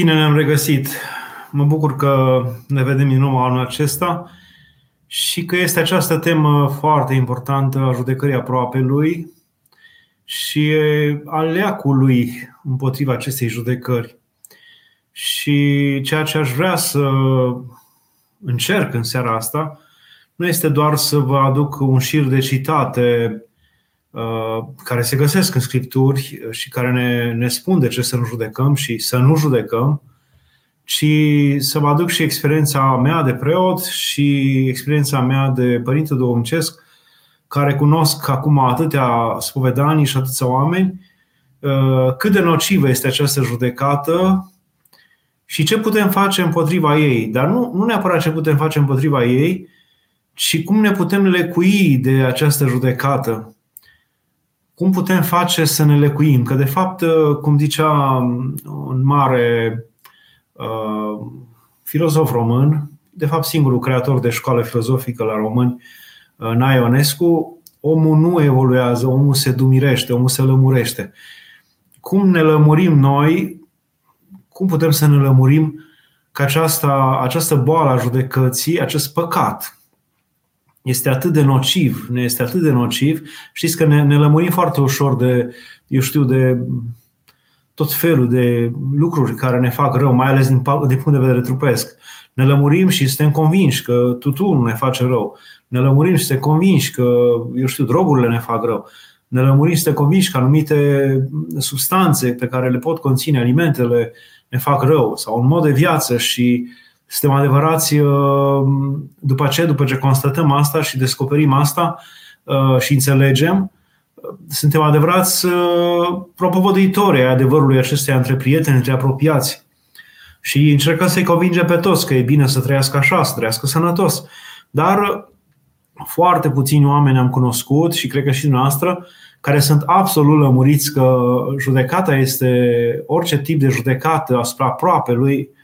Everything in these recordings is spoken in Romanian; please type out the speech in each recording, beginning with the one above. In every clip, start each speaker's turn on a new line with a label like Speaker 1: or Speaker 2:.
Speaker 1: Bine ne-am regăsit. Mă bucur că ne vedem din nou anul acesta și că este această temă foarte importantă a judecării aproapelui și al leacului împotriva acestei judecări. Și ceea ce aș vrea să încerc în seara asta nu este doar să vă aduc un șir de citate uh, care se găsesc în scripturi și care ne, ne spun de ce să nu judecăm și să nu judecăm, ci să vă aduc și experiența mea de preot și experiența mea de părinte duhovnicesc, care cunosc acum atâtea spovedanii și atâția oameni, uh, cât de nocivă este această judecată și ce putem face împotriva ei. Dar nu, nu neapărat ce putem face împotriva ei, ci cum ne putem lecui de această judecată. Cum putem face să ne lecuim? Că, de fapt, cum zicea un mare uh, filozof român, de fapt singurul creator de școală filozofică la români, uh, Naionescu, omul nu evoluează, omul se dumirește, omul se lămurește. Cum ne lămurim noi, cum putem să ne lămurim că această, această boală a judecății, acest păcat, este atât de nociv, ne este atât de nociv, știți că ne, ne lămurim foarte ușor de, eu știu, de tot felul de lucruri care ne fac rău, mai ales din, din punct de vedere trupesc. Ne lămurim și suntem convinși că tutunul ne face rău. Ne lămurim și suntem convinși că, eu știu, drogurile ne fac rău. Ne lămurim și suntem convinși că anumite substanțe pe care le pot conține alimentele ne fac rău sau un mod de viață și uh, suntem adevărați uh, după ce, după ce constatăm asta și descoperim asta uh, și înțelegem, uh, suntem adevărați propovăduitori ai adevărului acesteia între prieteni, între apropiați. Și încercăm să-i convingem pe toți că e bine să trăiască așa, să trăiască sănătos. Dar foarte puțini oameni am cunoscut și cred că și noastră care sunt absolut lămuriți că judecata este orice tip de judecată asupra aproape lui Uh,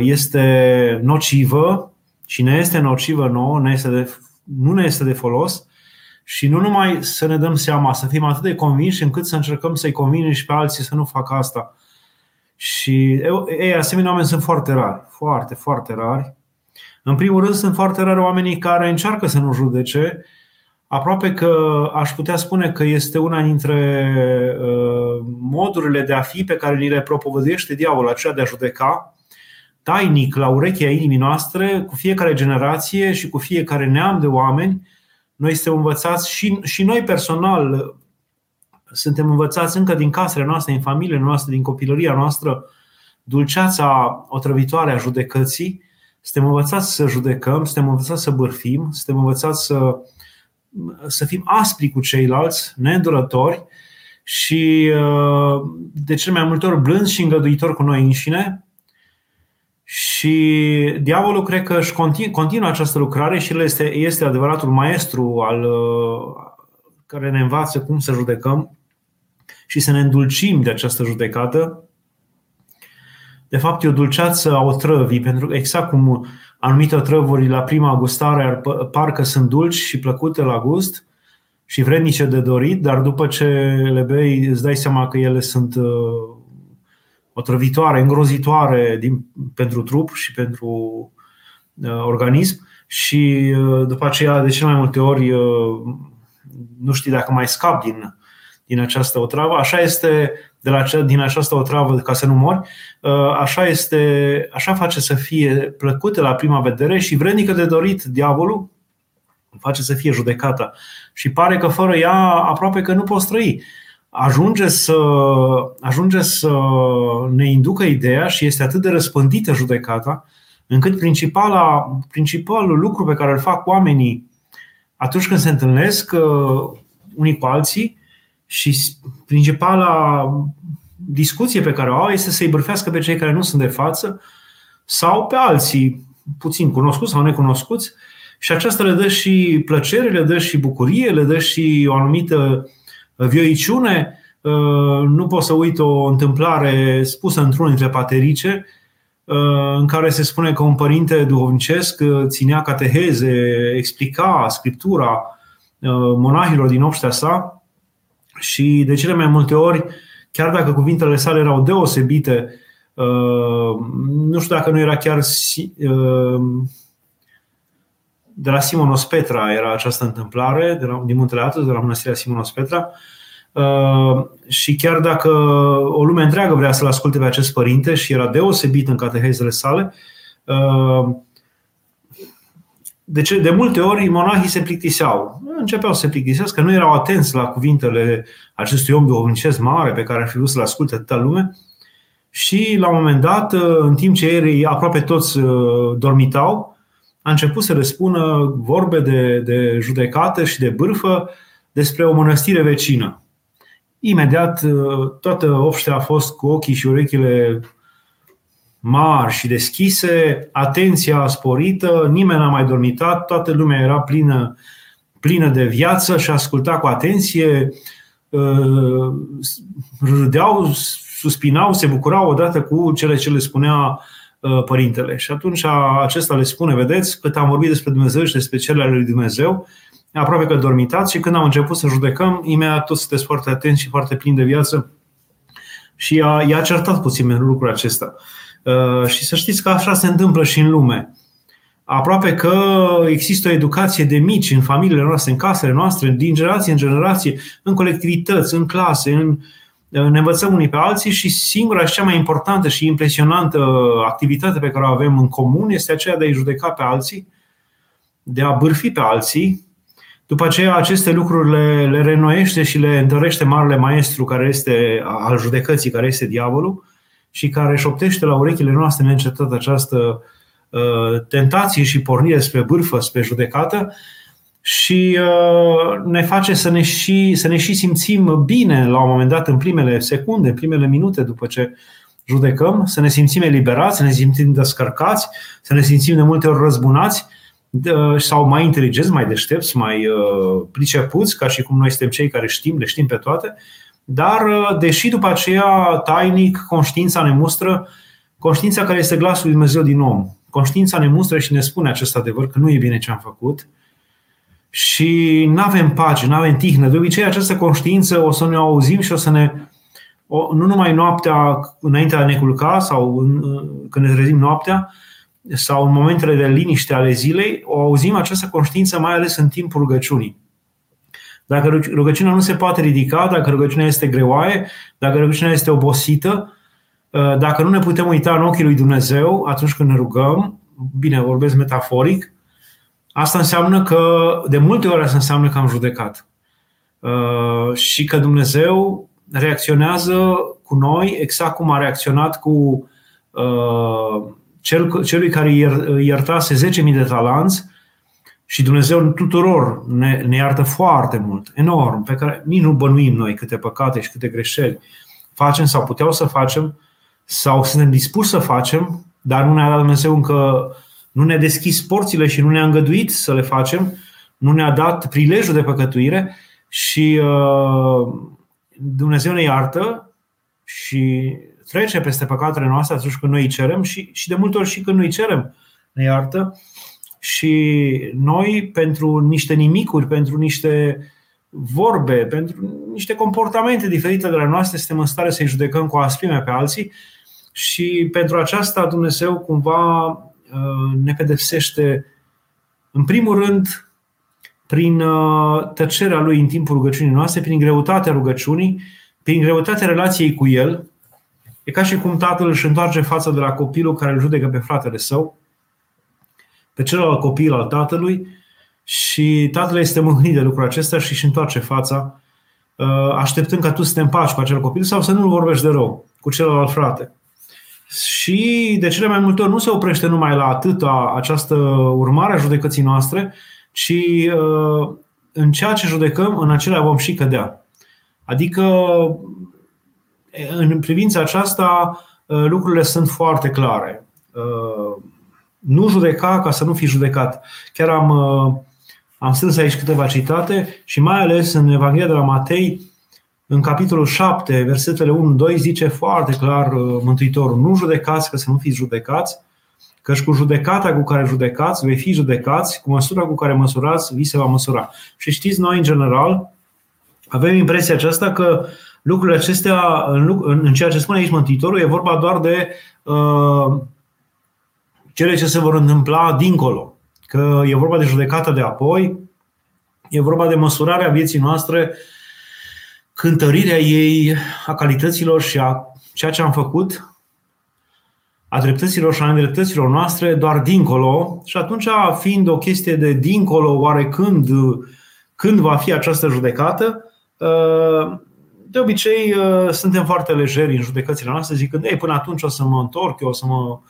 Speaker 1: este nocivă și ne este nocivă nouă, ne este de, nu ne este de folos și nu numai să ne dăm seama, să fim atât de convinși încât să încercăm să-i convingem și pe alții să nu facă asta. Și ei, asemenea oameni sunt foarte rari, foarte, foarte rari. În primul rând sunt foarte rari oamenii care încearcă să nu judece, aproape că aș putea spune că este una dintre uh, modurile de a fi pe care ni le propovăduiește diavolul, aceea de a judeca, tainic la urechea inimii noastre, cu fiecare generație și cu fiecare neam de oameni, noi suntem învățați și, și noi personal suntem învățați încă din casele noastre, din familiile noastre, din copilăria noastră, dulceața otrăvitoare a judecății. Suntem învățați să judecăm, suntem învățați să bârfim, suntem învățați să, să fim aspri cu ceilalți, neîndurători și de cel mai multe ori blânzi și îngăduitori cu noi înșine, și diavolul cred că își continu, continuă această lucrare și el este, este adevăratul maestru al, uh, care ne învață cum să judecăm și să ne îndulcim de această judecată. De fapt, e o dulceață a otrăvii, pentru că exact cum anumite otrăvuri la prima gustare parcă sunt dulci și plăcute la gust și vrednice de dorit, dar după ce le bei îți dai seama că ele sunt uh, otrăvitoare, îngrozitoare din, pentru trup și pentru uh, organism și uh, după aceea de cele mai multe ori uh, nu știi dacă mai scap din, din această otravă. Așa este de la, din această otravă ca să nu mori, uh, așa, este, așa face să fie plăcută la prima vedere și vrednică de dorit diavolul face să fie judecata. Și pare că fără ea aproape că nu poți trăi ajunge să, ajunge să ne inducă ideea și este atât de răspândită judecata, încât principala, principalul lucru pe care îl fac oamenii atunci când se întâlnesc uh, unii cu alții și principala discuție pe care o au este să-i bârfească pe cei care nu sunt de față sau pe alții puțin cunoscuți sau necunoscuți. Și aceasta le dă și plăcere, le dă și bucurie, le dă și o anumită vioiciune. Uh, nu pot să uit o întâmplare spusă într-unul dintre paterice, uh, în care se spune că un părinte duhovnicesc uh, ținea cateheze, explica scriptura monahilor din obștea sa și de cele mai multe ori, chiar dacă cuvintele sale erau deosebite, Nu știu dacă nu era chiar de la Simonos Petra era această întâmplare, de la, din Muntele Atos, de la Mănăstirea Simonos Petra. Uh, și chiar dacă o lume întreagă vrea să-l asculte pe acest părinte și era deosebit în catehezele sale, uh, de, ce, de multe ori monahii se plictiseau. Începeau să se plictisească, nu erau atenți la cuvintele acestui om duhovnicesc mare pe care ar fi vrut să-l asculte atâta lume. Și la un moment dat, uh, în timp ce ei aproape toți uh, dormitau, a început să le spună vorbe de, de judecată și de bârfă despre o mănăstire vecină. Imediat uh, toată obștea a fost cu ochii și urechile mari și deschise, atenția sporită, nimeni n-a mai dormitat, toată lumea era plină, plină de viață și asculta cu atenție, uh, râdeau, suspinau, se bucurau odată cu cele ce le spunea uh, părintele. Și atunci acesta le spune, vedeți, cât am vorbit despre Dumnezeu și despre cele ale lui Dumnezeu, aproape că dormitați și când am început să judecăm, imediat toți sunteți foarte atenți și foarte plini de viață și i-a, i-a certat puțin lucrul acesta. Uh, și să știți că așa se întâmplă și în lume. Aproape că există o educație de mici în familiile noastre, în casele noastre, din generație în generație, în colectivități, în clase, în, ne învățăm unii pe alții și singura și cea mai importantă și impresionantă activitate pe care o avem în comun este aceea de a-i judeca pe alții, de a bârfi pe alții, după aceea, aceste lucruri le, le renoiește și le întărește Marele Maestru, care este al judecății, care este diavolul, și care șoptește la urechile noastre neîncetat această uh, tentație și pornire spre bârfă, spre judecată și uh, ne face să ne, și, să ne și simțim bine la un moment dat, în primele secunde, în primele minute după ce judecăm, să ne simțim eliberați, să ne simțim descărcați, să ne simțim de multe ori răzbunați sau mai inteligenți, mai deștepți, mai uh, pricepuți, ca și cum noi suntem cei care știm, le știm pe toate, dar uh, deși după aceea tainic conștiința ne mustră, conștiința care este glasul lui Dumnezeu din om, conștiința ne mustră și ne spune acest adevăr că nu e bine ce am făcut și nu avem pace, nu avem tihnă. De obicei această conștiință o să ne auzim și o să ne o, nu numai noaptea înainte de a ne culca sau în, uh, când ne trezim noaptea, sau în momentele de liniște ale zilei, o auzim această conștiință mai ales în timpul rugăciunii. Dacă rugăciunea nu se poate ridica, dacă rugăciunea este greoaie, dacă rugăciunea este obosită, uh, dacă nu ne putem uita în ochii lui Dumnezeu atunci când ne rugăm, bine, vorbesc metaforic, asta înseamnă că, de multe ori asta înseamnă că am judecat. Uh, și că Dumnezeu reacționează cu noi exact cum a reacționat cu uh, cel, celui care iertase 10.000 de talanți și Dumnezeu tuturor ne, ne iartă foarte mult, enorm, pe care nici nu bănuim noi câte păcate și câte greșeli facem sau puteau să facem sau suntem dispuși să facem, dar nu ne-a dat Dumnezeu încă, nu ne-a deschis porțile și nu ne-a îngăduit să le facem, nu ne-a dat prilejul de păcătuire și uh, Dumnezeu ne iartă și trece peste păcatele noastre atunci când noi îi cerem și, și de multe ori și când nu îi cerem ne iartă. Și noi, pentru niște nimicuri, pentru niște vorbe, pentru niște comportamente diferite de la noastre, suntem în stare să-i judecăm cu asprime pe alții și pentru aceasta Dumnezeu cumva uh, ne pedepsește, în primul rând, prin uh, tăcerea Lui în timpul rugăciunii noastre, prin greutatea rugăciunii, prin greutatea relației cu El, E ca și cum tatăl își întoarce fața de la copilul care îl judecă pe fratele său, pe celălalt copil al tatălui și tatăl este mâhnit de lucrul acesta și își întoarce fața uh, așteptând ca tu să te împaci cu acel copil sau să nu-l vorbești de rău cu celălalt frate. Și de cele mai multe ori nu se oprește numai la atâta această urmare a judecății noastre, ci uh, în ceea ce judecăm, în acelea vom și cădea. Adică în privința aceasta, uh, lucrurile sunt foarte clare. Uh, nu judeca ca să nu fi judecat. Chiar am, uh, am strâns aici câteva citate și mai ales în Evanghelia de la Matei, în capitolul 7, versetele 1-2, zice foarte clar Mântuitorul, nu judecați ca să nu fiți judecați, căci cu judecata cu care judecați, vei fi judecați, cu măsura cu care măsurați, vi se va măsura. Și știți, noi, în general, avem impresia aceasta că lucrurile acestea, în ceea ce spune aici Mântuitorul, e vorba doar de uh, cele ce se vor întâmpla dincolo. Că e vorba de judecata de apoi, e vorba de măsurarea vieții noastre, cântărirea ei, a calităților și a ceea ce am făcut, a dreptăților și a nedreptăților noastre doar dincolo. Și atunci fiind o chestie de dincolo, oare când, când va fi această judecată, uh, de obicei uh, suntem foarte lejeri în judecățile noastre zicând, ei, până atunci o să mă întorc, eu o să mă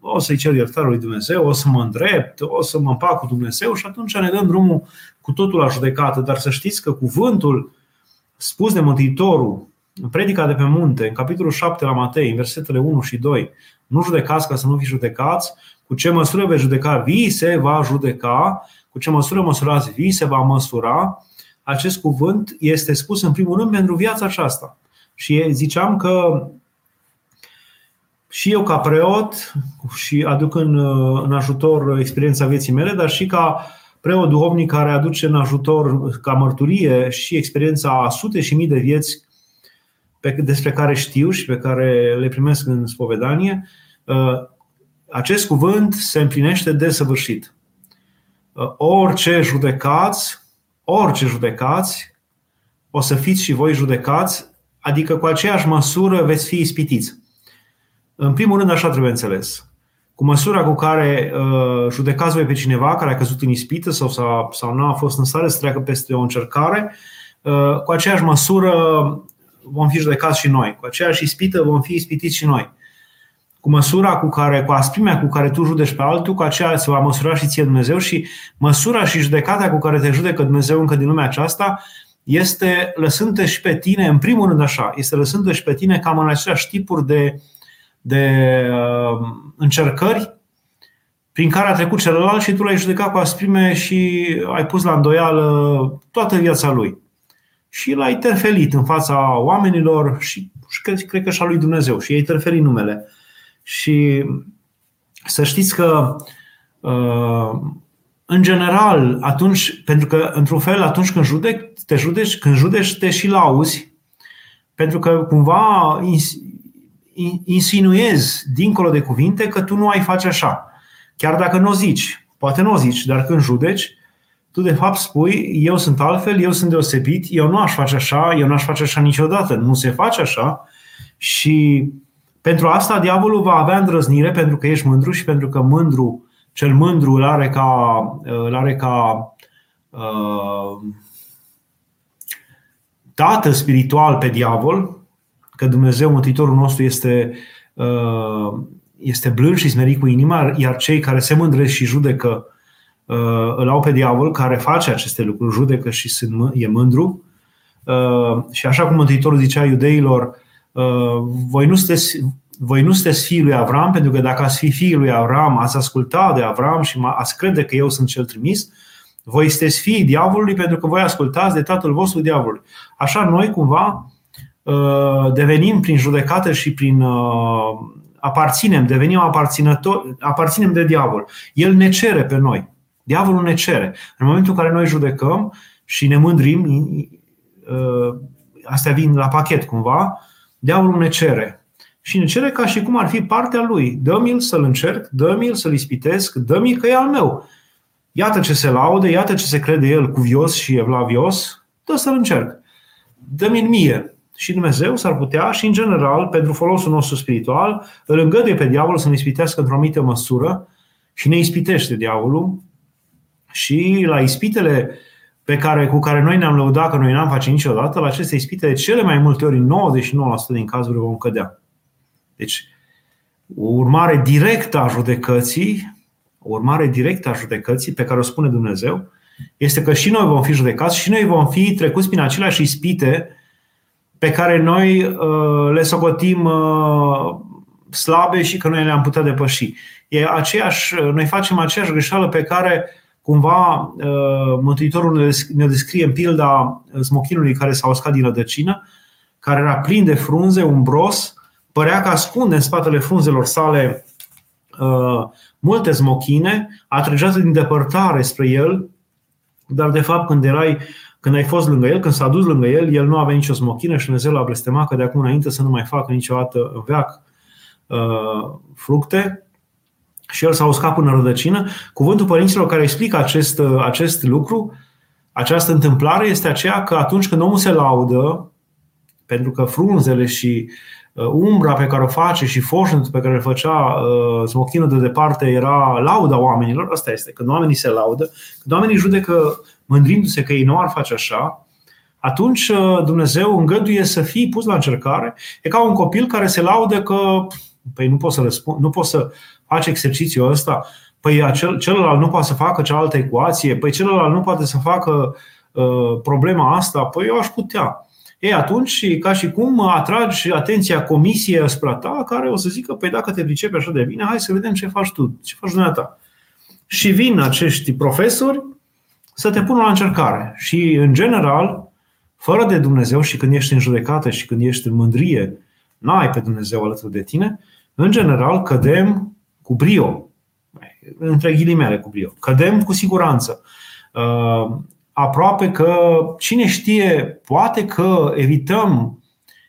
Speaker 1: o să-i cer iertare lui Dumnezeu, o să mă îndrept, o să mă împac cu Dumnezeu. Și atunci ne dăm drumul cu totul la judecată. Dar să știți că cuvântul spus de Mântuitorul în predica de pe munte, în capitolul 7 la Matei, în versetele 1 și 2, nu judecați ca să nu fiți judecați, cu ce măsură veți judeca, vii se va judeca, cu ce măsură măsurați, vii se va măsura. Acest cuvânt este spus în primul rând pentru viața aceasta. Și ziceam că și eu ca preot și aduc în, în ajutor experiența vieții mele, dar și ca preot duhovnic care aduce în ajutor ca mărturie și experiența a sute și mii de vieți pe, despre care știu și pe care le primesc în spovedanie, uh, acest cuvânt se împlinește desăvârșit. Uh, orice judecați, orice judecați, o să fiți și voi judecați, adică cu aceeași măsură veți fi ispitiți. În primul rând, așa trebuie înțeles. Cu măsura cu care uh, judecați voi pe cineva care a căzut în ispită sau, sau, sau nu a fost în stare să treacă peste o încercare, uh, cu aceeași măsură vom fi judecați și noi. Cu aceeași ispită vom fi ispitiți și noi. Cu măsura cu care, cu asprimea cu care tu judești pe altul, cu aceea se va măsura și ție Dumnezeu și măsura și judecata cu care te judecă Dumnezeu încă din lumea aceasta este lăsându și pe tine, în primul rând așa, este lăsându și pe tine cam în aceleași tipuri de, de uh, încercări prin care a trecut celălalt și tu l-ai judecat cu asprime și ai pus la îndoială toată viața lui și l-a interfelit în fața oamenilor și, și cred, cred că și a lui Dumnezeu și i-a interfelit numele. Și să știți că uh, în general, atunci, pentru că, într-un fel, atunci când judec, te judeci, când judeci, te și lauzi, pentru că cumva insinuezi, dincolo de cuvinte, că tu nu ai face așa. Chiar dacă nu o zici. Poate nu o zici, dar când judeci, tu de fapt spui, eu sunt altfel, eu sunt deosebit, eu nu aș face așa, eu nu aș face așa niciodată, nu se face așa și pentru asta diavolul va avea îndrăznire pentru că ești mândru și pentru că mândru, cel mândru îl are ca, îl are ca uh, tată spiritual pe diavol, că Dumnezeu, Mântuitorul nostru, este, uh, este blând și smerit cu inima, iar cei care se mândresc și judecă Uh, îl au pe diavol care face aceste lucruri, judecă și sunt, e mândru. Uh, și așa cum Mântuitorul zicea iudeilor, uh, voi nu sunteți, voi nu sunteți fiul lui Avram, pentru că dacă ați fi fiul lui Avram, ați asculta de Avram și ați crede că eu sunt cel trimis, voi sunteți fiii diavolului pentru că voi ascultați de tatăl vostru diavolului. Așa noi cumva devenim prin judecată și prin aparținem, devenim aparținători, aparținem de diavol. El ne cere pe noi. Diavolul ne cere. În momentul în care noi judecăm și ne mândrim, ă, astea vin la pachet cumva, diavolul ne cere. Și ne cere ca și cum ar fi partea lui. Dă-mi-l să-l încerc, dă-mi-l să-l ispitesc, dă-mi că e al meu. Iată ce se laude, iată ce se crede el cuvios și evlavios, dă să-l încerc. Dă-mi-l mie. Și Dumnezeu s-ar putea și în general, pentru folosul nostru spiritual, îl îngăduie pe diavol să ne ispitească într-o anumită măsură și ne ispitește diavolul și la ispitele pe care, cu care noi ne-am lăudat că noi n-am face niciodată, la aceste ispite, de cele mai multe ori, 99% din cazuri, vom cădea. Deci, o urmare directă a judecății, o urmare directă a judecății pe care o spune Dumnezeu, este că și noi vom fi judecați și noi vom fi trecuți prin aceleași ispite pe care noi uh, le socotim uh, slabe și că noi le-am putea depăși. E aceeași, noi facem aceeași greșeală pe care Cumva, uh, Mântuitorul ne descrie în pilda smochinului care s-a uscat din rădăcină, care era plin de frunze, umbros, părea că ascunde în spatele frunzelor sale uh, multe smochine, atrăgează din depărtare spre el, dar de fapt când erai când ai fost lângă el, când s-a dus lângă el, el nu avea nicio smochină și Dumnezeu l-a blestemat că de acum înainte să nu mai facă niciodată în veac uh, fructe și el s-a uscat până în rădăcină. Cuvântul părinților care explică acest, uh, acest lucru, această întâmplare este aceea că atunci când omul se laudă, pentru că frunzele și uh, umbra pe care o face și foșnetul pe care îl făcea uh, smochinul de departe era lauda oamenilor, asta este, când oamenii se laudă, când oamenii judecă mândrindu-se că ei nu ar face așa, atunci uh, Dumnezeu îngăduie să fii pus la încercare. E ca un copil care se laudă că păi nu poți să, răspund, nu poți să faci exercițiul ăsta, păi acel, celălalt nu poate să facă cealaltă ecuație, păi celălalt nu poate să facă uh, problema asta, păi eu aș putea. E, atunci, ca și cum atragi atenția comisiei asupra ta, care o să zică, păi dacă te pricepi așa de bine, hai să vedem ce faci tu, ce faci dumneata. Și vin acești profesori să te pună la încercare. Și, în general, fără de Dumnezeu și când ești în judecată și când ești în mândrie, n-ai pe Dumnezeu alături de tine, în general cădem cu brio, între ghilimele cu brio, cădem cu siguranță. Uh, aproape că, cine știe, poate că evităm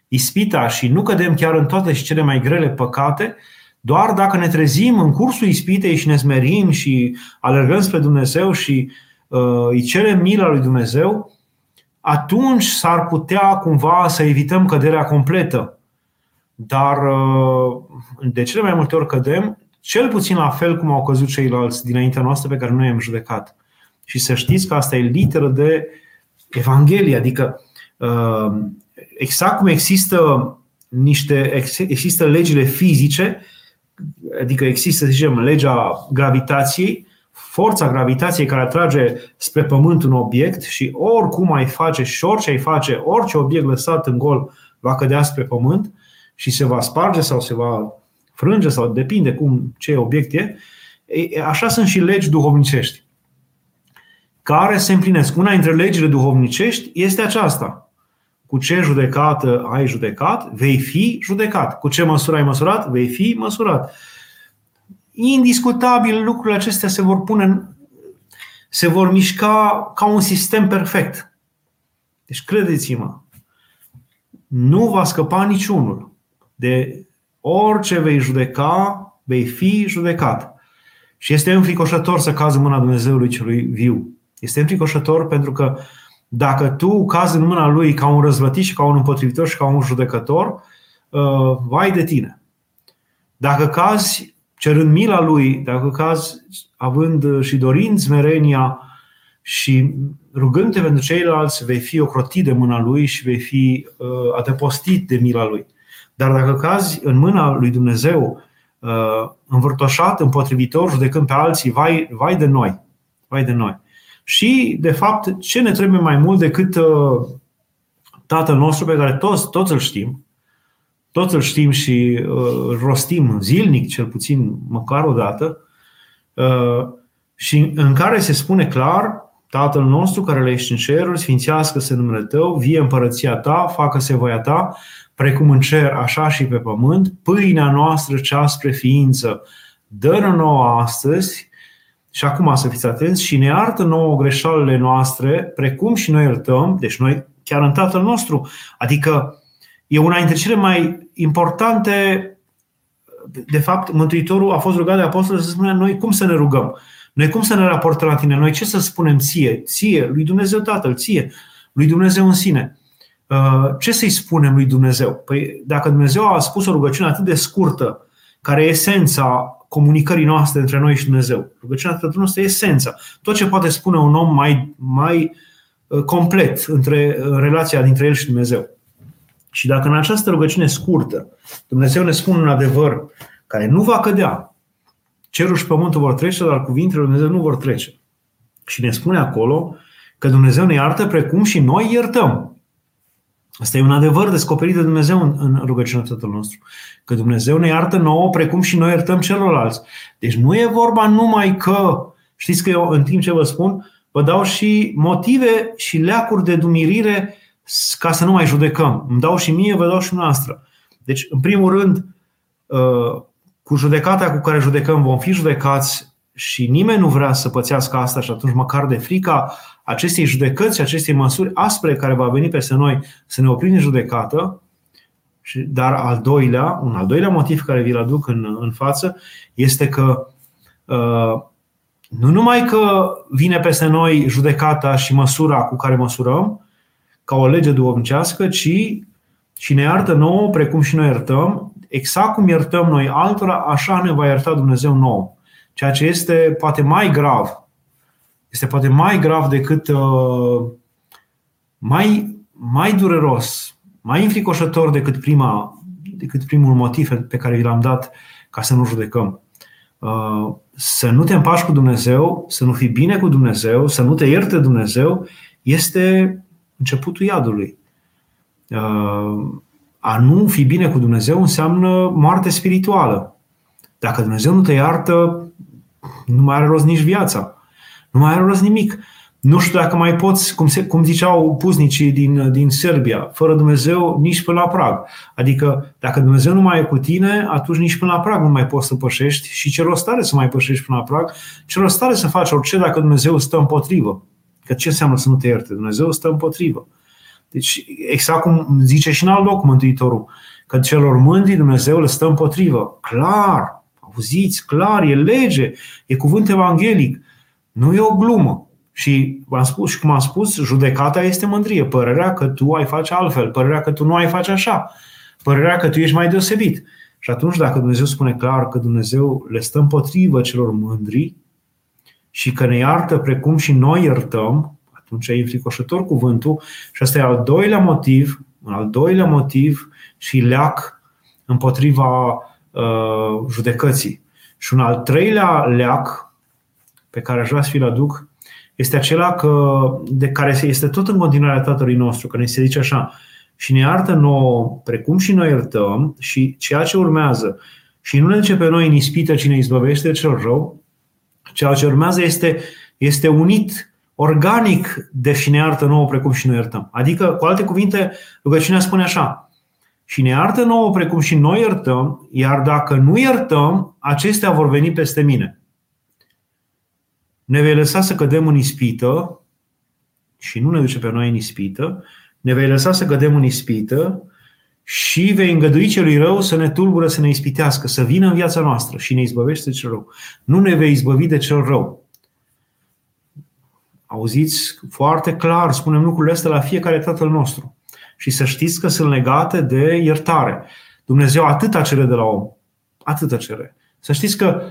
Speaker 1: ispita și nu cădem chiar în toate și cele mai grele păcate, doar dacă ne trezim în cursul ispitei și ne smerim și alergăm spre Dumnezeu și uh, îi cerem mila lui Dumnezeu, atunci s-ar putea cumva să evităm căderea completă. Dar uh, de cele mai multe ori cădem, cel puțin la fel cum au căzut ceilalți dinaintea noastră pe care noi i-am judecat. Și să știți că asta e literă de Evanghelie, adică uh, exact cum există niște există legile fizice, adică există, să zicem, legea gravitației, forța gravitației care atrage spre pământ un obiect și oricum ai face și orice ai face, orice obiect lăsat în gol va cădea spre pământ și se va sparge sau se va frânge sau depinde cum ce obiect e. Așa sunt și legi duhovnicești care se împlinesc. Una dintre legile duhovnicești este aceasta. Cu ce judecată ai judecat, vei fi judecat. Cu ce măsură ai măsurat, vei fi măsurat. Indiscutabil lucrurile acestea se vor pune se vor mișca ca un sistem perfect. Deci credeți-mă, nu va scăpa niciunul. De orice vei judeca, vei fi judecat. Și este înfricoșător să cazi în mâna Dumnezeului celui viu. Este înfricoșător pentru că dacă tu cazi în mâna lui ca un răzvătit și ca un împotrivitor și ca un judecător, uh, vai de tine. Dacă cazi cerând mila lui, dacă cazi având și dorind smerenia și rugându-te pentru ceilalți, vei fi ocrotit de mâna lui și vei fi uh, adăpostit de mila lui. Dar dacă cazi în mâna lui Dumnezeu, uh, învârtoșat, împotrivitor, judecând pe alții, vai, vai de noi. Vai de noi. Și, de fapt, ce ne trebuie mai mult decât uh, Tatăl nostru pe care toți, toți îl știm, toți îl știm și uh, rostim zilnic, cel puțin măcar o dată, uh, și în care se spune clar, Tatăl nostru care le ești în ceruri, sfințească-se numele Tău, vie împărăția Ta, facă-se voia Ta, precum în cer, așa și pe pământ, pâinea noastră cea spre ființă, dă-ne nouă astăzi și acum să fiți atenți și ne iartă nouă greșalele noastre, precum și noi iertăm, deci noi chiar în Tatăl nostru. Adică e una dintre cele mai importante, de fapt, Mântuitorul a fost rugat de apostol să spună noi cum să ne rugăm. Noi cum să ne raportăm la tine? Noi ce să spunem ție? Ție, lui Dumnezeu Tatăl, ție, lui Dumnezeu în sine. Uh, ce să-i spunem lui Dumnezeu? Păi dacă Dumnezeu a spus o rugăciune atât de scurtă, care e esența comunicării noastre între noi și Dumnezeu. Rugăciunea Tatălui nostru e esența. Tot ce poate spune un om mai, mai uh, complet între uh, relația dintre el și Dumnezeu. Și dacă în această rugăciune scurtă Dumnezeu ne spune un adevăr care nu va cădea, cerul și pământul vor trece, dar cuvintele lui Dumnezeu nu vor trece. Și ne spune acolo că Dumnezeu ne iartă precum și noi iertăm. Asta e un adevăr descoperit de Dumnezeu în, în rugăciunea Tatălui nostru. Că Dumnezeu ne iartă nouă precum și noi iertăm celorlalți. Deci nu e vorba numai că, știți că eu în timp ce vă spun, vă dau și motive și leacuri de dumirire ca să nu mai judecăm. Îmi dau și mie, vă dau și noastră. Deci, în primul rând, uh, cu judecata cu care judecăm vom fi judecați și nimeni nu vrea să pățească asta și atunci măcar de frica acestei judecăți și acestei măsuri aspre care va veni peste noi să ne oprim în judecată, dar al doilea, un al doilea motiv care vi-l aduc în, în față este că uh, nu numai că vine peste noi judecata și măsura cu care măsurăm, ca o lege duomnicească, ci și ne iartă nouă, precum și noi iertăm, exact cum iertăm noi altora, așa ne va ierta Dumnezeu nouă. Ceea ce este poate mai grav. Este poate mai grav decât uh, mai, mai dureros, mai înfricoșător decât, prima, decât primul motiv pe care vi l-am dat ca să nu judecăm. Uh, să nu te împași cu Dumnezeu, să nu fii bine cu Dumnezeu, să nu te ierte Dumnezeu, este începutul iadului. Uh, a nu fi bine cu Dumnezeu înseamnă moarte spirituală. Dacă Dumnezeu nu te iartă, nu mai are rost nici viața. Nu mai are rost nimic. Nu știu dacă mai poți, cum, se, cum ziceau puznicii din, din Serbia, fără Dumnezeu nici până la prag. Adică dacă Dumnezeu nu mai e cu tine, atunci nici până la prag nu mai poți să pășești și ce rost are să mai pășești până la prag, ce rost are să faci orice dacă Dumnezeu stă împotrivă. Că ce înseamnă să nu te ierte? Dumnezeu stă împotrivă. Deci, exact cum zice și în alt loc Mântuitorul, că celor mândri Dumnezeu le stă împotrivă. Clar, auziți, clar, e lege, e cuvânt evanghelic. Nu e o glumă. Și v-am spus și cum am spus, judecata este mândrie. Părerea că tu ai face altfel, părerea că tu nu ai face așa, părerea că tu ești mai deosebit. Și atunci, dacă Dumnezeu spune clar că Dumnezeu le stă împotrivă celor mândri și că ne iartă precum și noi iertăm, atunci e înfricoșător cuvântul și asta e al doilea motiv, un al doilea motiv și leac împotriva uh, judecății. Și un al treilea leac pe care aș vrea să vi-l aduc este acela că, de care este tot în continuare Tatălui nostru, că ne se zice așa, și ne iartă nouă, precum și noi iertăm, și ceea ce urmează, și nu ne duce pe noi în ispită cine izbăvește cel rău, ceea ce urmează este, este unit organic de și ne iartă nouă precum și noi iertăm. Adică, cu alte cuvinte, rugăciunea spune așa, și ne iartă nouă precum și noi iertăm, iar dacă nu iertăm, acestea vor veni peste mine ne vei lăsa să cădem în ispită și nu ne duce pe noi în ispită, ne vei lăsa să cădem în ispită și vei îngădui celui rău să ne tulbură, să ne ispitească, să vină în viața noastră și ne izbăvește de cel rău. Nu ne vei izbăvi de cel rău. Auziți foarte clar, spunem lucrurile astea la fiecare tatăl nostru. Și să știți că sunt legate de iertare. Dumnezeu atâta cere de la om. Atâta cere. Să știți că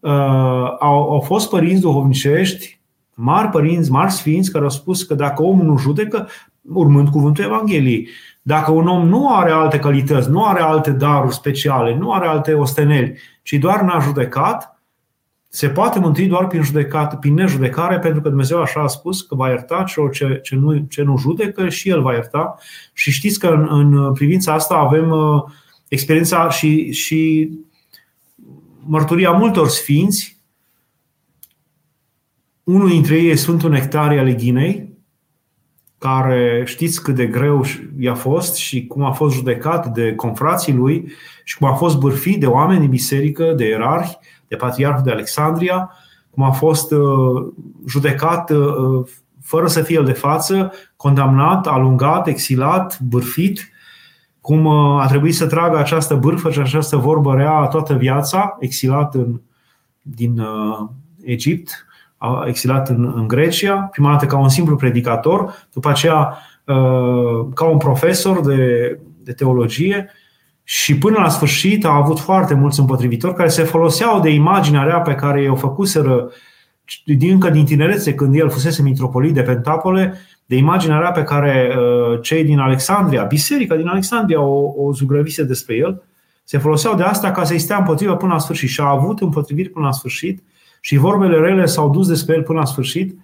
Speaker 1: uh, au, au fost părinți duhovnicești, mari părinți, mari sfinți, care au spus că dacă omul nu judecă, urmând cuvântul Evangheliei, dacă un om nu are alte calități, nu are alte daruri speciale, nu are alte osteneli, ci doar n-a judecat, se poate mântui doar prin, judecat, prin nejudecare, pentru că Dumnezeu așa a spus că va ierta celor ce, ce, nu, ce nu judecă și El va ierta. Și știți că în, în privința asta avem uh, experiența și, și mărturia multor sfinți. Unul dintre ei e Sfântul Nectarie ale Ghinei, care știți cât de greu i-a fost și cum a fost judecat de confrații lui și cum a fost bârfit de oameni din biserică, de erarhi, de patriarhul de Alexandria, cum a fost uh, judecat uh, fără să fie el de față, condamnat, alungat, exilat, bârfit cum uh, a trebuit să tragă această bârfă și această vorbă rea toată viața, exilat în, din uh, Egipt, exilat în, în Grecia, prima dată ca un simplu predicator, după aceea uh, ca un profesor de, de teologie și până la sfârșit a avut foarte mulți împotrivitori care se foloseau de imaginea rea pe care i-o făcuseră încă din tinerețe, când el fusese mitropolit de Pentapole, de imaginea rea pe care uh, cei din Alexandria, biserica din Alexandria o, o zugrăvise despre el, se foloseau de asta ca să-i stea împotriva până la sfârșit și a avut împotriviri până la sfârșit și vorbele rele s-au dus despre el până la sfârșit,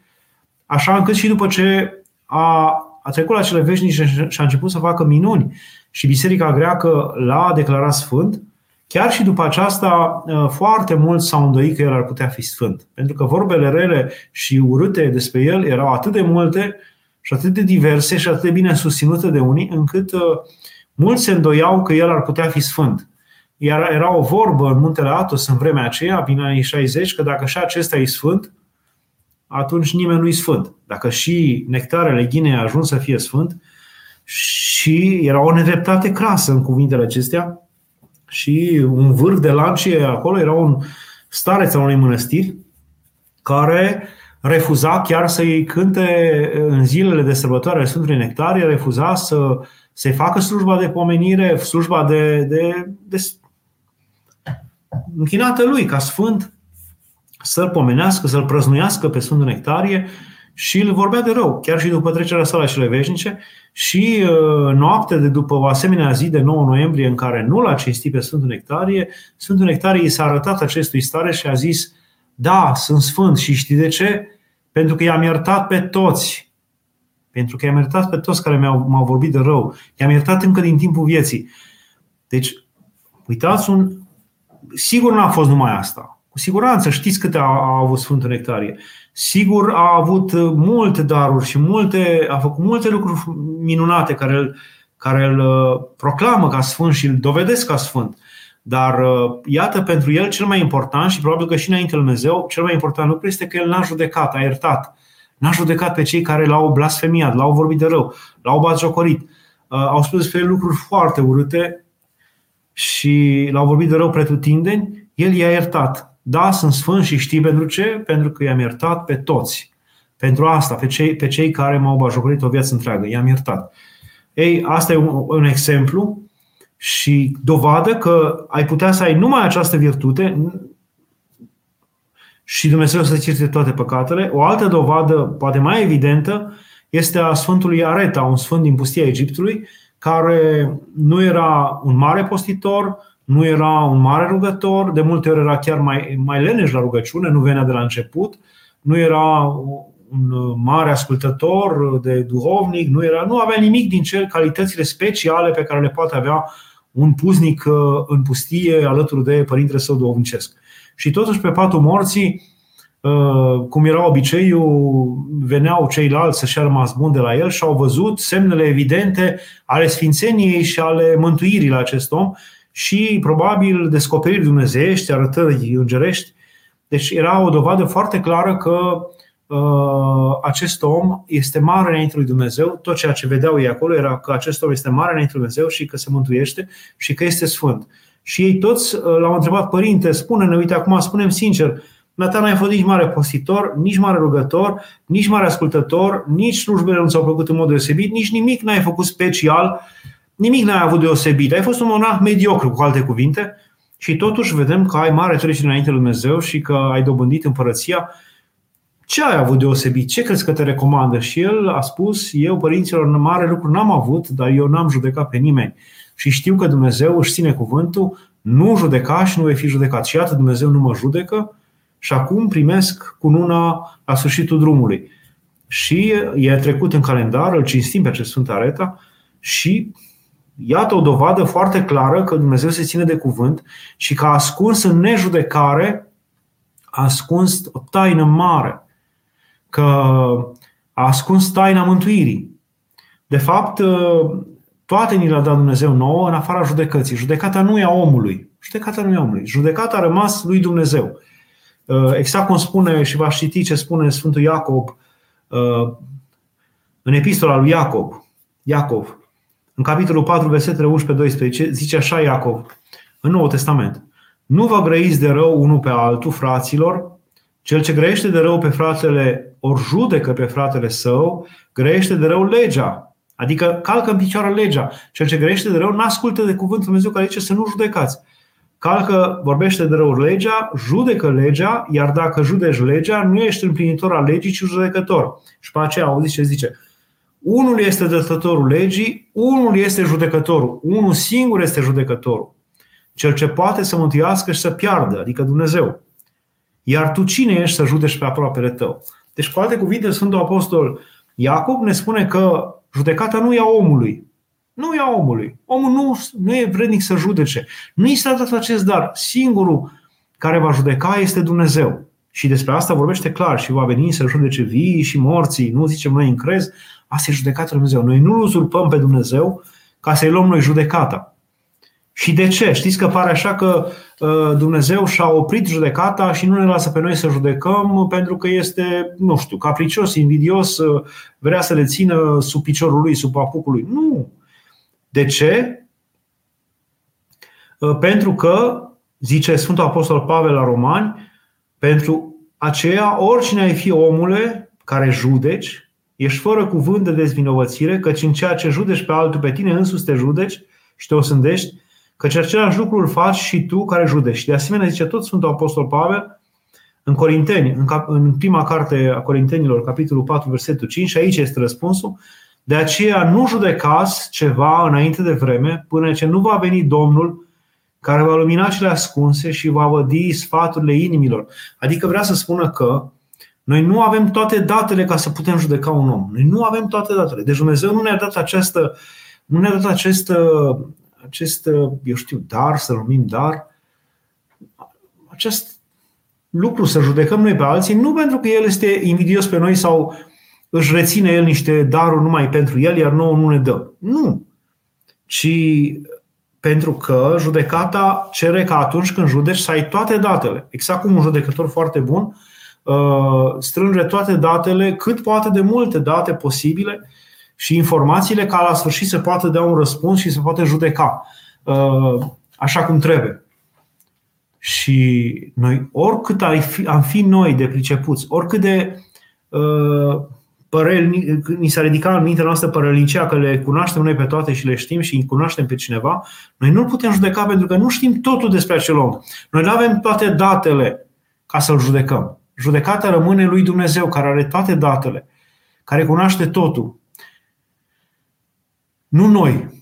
Speaker 1: așa încât și după ce a, a trecut la cele veșnice și a început să facă minuni și biserica greacă l-a declarat sfânt, Chiar și după aceasta, uh, foarte mulți s-au îndoit că el ar putea fi sfânt. Pentru că vorbele rele și urâte despre el erau atât de multe și atât de diverse și atât de bine susținute de unii, încât uh, mulți se îndoiau că el ar putea fi sfânt. Iar era o vorbă în muntele Atos în vremea aceea, prin anii 60, că dacă și acesta e sfânt, atunci nimeni nu e sfânt. Dacă și nectarele ghinei a ajuns să fie sfânt, și era o nedreptate crasă în cuvintele acestea, și un vârf de lancie acolo era un stareț al unei mănăstiri care refuza chiar să-i cânte în zilele de sărbătoare Sfântului Nectarie, refuza să, să-i facă slujba de pomenire, slujba de, de, de închinată lui ca sfânt, să-l pomenească, să-l prăznuiască pe Sfântul Nectarie și îl vorbea de rău, chiar și după trecerea sa la cele veșnice și uh, noapte de după o asemenea zi de 9 noiembrie în care nu l-a cinstit pe Sfântul Nectarie, Sfântul Nectarie i s-a arătat acestui stare și a zis da, sunt sfânt și știi de ce? Pentru că i-am iertat pe toți. Pentru că i-am iertat pe toți care m-au, m-au vorbit de rău. I-am iertat încă din timpul vieții. Deci, uitați un... Sigur n-a fost numai asta. Cu siguranță știți câte a, a avut Sfântul Nectarie. Sigur a avut multe daruri și multe, a făcut multe lucruri minunate care îl, care îl uh, proclamă ca sfânt și îl dovedesc ca sfânt. Dar uh, iată, pentru el cel mai important și probabil că și înainte lui Dumnezeu, cel mai important lucru este că el n-a judecat, a iertat. N-a judecat pe cei care l-au blasfemiat, l-au vorbit de rău, l-au batjocorit. Uh, au spus despre el lucruri foarte urâte și l-au vorbit de rău pretutindeni, el i-a iertat. Da, sunt sfânt și știi pentru ce? Pentru că i-am iertat pe toți. Pentru asta, pe cei, pe cei care m-au bajocorit o viață întreagă. I-am iertat. Ei, asta e un, un exemplu și dovadă că ai putea să ai numai această virtute și Dumnezeu să ți toate păcatele. O altă dovadă, poate mai evidentă, este a Sfântului Areta, un sfânt din pustia Egiptului, care nu era un mare postitor, nu era un mare rugător, de multe ori era chiar mai, mai leneș la rugăciune, nu venea de la început, nu era un mare ascultător de duhovnic, nu, era, nu avea nimic din cel calitățile speciale pe care le poate avea un puznic uh, în pustie alături de părintele său duhovnicesc. Și totuși pe patul morții, uh, cum era obiceiul, veneau ceilalți să-și rămas bun de la el și au văzut semnele evidente ale sfințeniei și ale mântuirii la acest om și probabil descoperiri dumnezeiești, arătări îngerești. Deci era o dovadă foarte clară că Uh, acest om este mare înainte lui Dumnezeu, tot ceea ce vedeau ei acolo era că acest om este mare înainte lui Dumnezeu și că se mântuiește și că este sfânt. Și ei toți uh, l-au întrebat, părinte, spune-ne, uite, acum spunem sincer, Nata n-ai fost nici mare postitor, nici mare rugător, nici mare ascultător, nici slujbele nu ți-au plăcut în mod deosebit, nici nimic n-ai făcut special, nimic n-ai avut deosebit. Ai fost un monah mediocru, cu alte cuvinte, și totuși vedem că ai mare trecere înainte lui Dumnezeu și că ai dobândit împărăția ce ai avut deosebit? Ce crezi că te recomandă? Și el a spus, eu părinților mare lucru n-am avut, dar eu n-am judecat pe nimeni. Și știu că Dumnezeu își ține cuvântul, nu judeca și nu vei fi judecat. Și iată, Dumnezeu nu mă judecă și acum primesc cununa la sfârșitul drumului. Și e trecut în calendar, îl cinstim pe acest Sfânt Areta și iată o dovadă foarte clară că Dumnezeu se ține de cuvânt și că a ascuns în nejudecare, a ascuns o taină mare că a ascuns taina mântuirii. De fapt, toate ni le-a dat Dumnezeu nouă în afara judecății. Judecata nu e a omului. Judecata nu e a omului. Judecata a rămas lui Dumnezeu. Exact cum spune și va citi ce spune Sfântul Iacob în epistola lui Iacob. Iacov, în capitolul 4, versetele 11-12, zice așa Iacov, în Noul Testament. Nu vă grăiți de rău unul pe altul, fraților, cel ce grește de rău pe fratele, ori judecă pe fratele său, grește de rău legea. Adică calcă în picioare legea. Cel ce grește de rău nu ascultă de cuvântul Dumnezeu care zice să nu judecați. Calcă, vorbește de rău legea, judecă legea, iar dacă judeci legea, nu ești împlinitor al legii, ci judecător. Și pe aceea auziți ce zice. Unul este dătătorul legii, unul este judecătorul. Unul singur este judecătorul. Cel ce poate să mântuiască și să piardă, adică Dumnezeu. Iar tu cine ești să judești pe aproapele tău? Deci, cu alte cuvinte, Sfântul Apostol Iacob ne spune că judecata nu e a omului. Nu e a omului. Omul nu, nu e vrednic să judece. Nu i s-a dat acest dar. Singurul care va judeca este Dumnezeu. Și despre asta vorbește clar și va veni să judece vii și morții. Nu zicem noi în crez, asta e judecata Dumnezeu. Noi nu uzurpăm pe Dumnezeu ca să-i luăm noi judecata. Și de ce? Știți că pare așa că uh, Dumnezeu și-a oprit judecata și nu ne lasă pe noi să judecăm pentru că este, nu știu, capricios, invidios, uh, vrea să le țină sub piciorul lui, sub apucul lui. Nu. De ce? Uh, pentru că, zice Sfântul Apostol Pavel la Romani, pentru aceea, oricine ai fi omule care judeci, ești fără cuvânt de dezvinovățire, căci în ceea ce judeci pe altul, pe tine însuți te judeci și te osândești, căci același lucru îl faci și tu care judeci. De asemenea, zice tot Sfântul Apostol Pavel, în Corinteni, în prima carte a Corintenilor, capitolul 4, versetul 5, și aici este răspunsul, de aceea nu judecați ceva înainte de vreme, până ce nu va veni Domnul care va lumina cele ascunse și va vădi sfaturile inimilor. Adică vrea să spună că noi nu avem toate datele ca să putem judeca un om. Noi nu avem toate datele. Deci Dumnezeu nu ne-a dat această, nu ne-a dat acest, acest, eu știu, dar, să numim dar, acest lucru să judecăm noi pe alții, nu pentru că El este invidios pe noi sau își reține El niște daruri numai pentru El, iar nouă nu ne dă. Nu. Ci pentru că judecata cere ca atunci când judeci să ai toate datele. Exact cum un judecător foarte bun uh, strânge toate datele, cât poate de multe date posibile și informațiile ca la sfârșit să poată da un răspuns și să poată judeca uh, așa cum trebuie. Și noi, oricât am fi noi de pricepuți, oricât de uh, păreri, ni s-a ridicat în mintea noastră părălincea că le cunoaștem noi pe toate și le știm și îi cunoaștem pe cineva, noi nu putem judeca pentru că nu știm totul despre acel om. Noi nu avem toate datele ca să-l judecăm. Judecata rămâne lui Dumnezeu, care are toate datele, care cunoaște totul. Nu noi.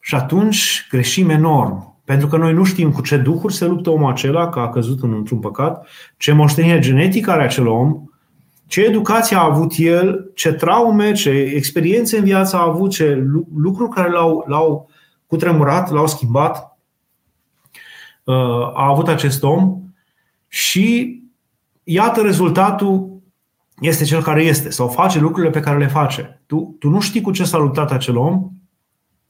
Speaker 1: Și atunci greșim enorm. Pentru că noi nu știm cu ce duhuri se luptă omul acela, că a căzut într-un păcat, ce moștenire genetică are acel om, ce educație a avut el, ce traume, ce experiențe în viață a avut, ce lucruri care l-au, l-au cutremurat, l-au schimbat, uh, a avut acest om și iată rezultatul este cel care este sau face lucrurile pe care le face. Tu, tu nu știi cu ce s-a luptat acel om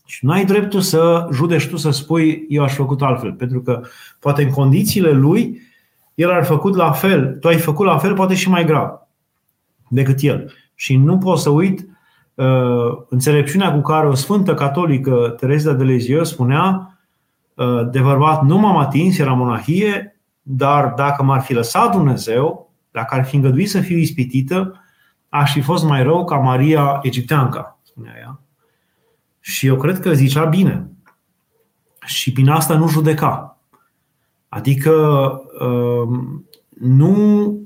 Speaker 1: și nu ai dreptul să judești tu să spui eu aș făcut altfel, pentru că poate în condițiile lui el ar făcut la fel, tu ai făcut la fel, poate și mai grav decât el. Și nu pot să uit uh, înțelepciunea cu care o sfântă catolică, Teresa de Lisieux, spunea uh, de bărbat nu m-am atins, era monahie, dar dacă m-ar fi lăsat Dumnezeu, dacă ar fi îngăduit să fiu ispitită, aș fi fost mai rău ca Maria Egipteanca, spunea ea. Și eu cred că zicea bine. Și prin asta nu judeca. Adică uh, nu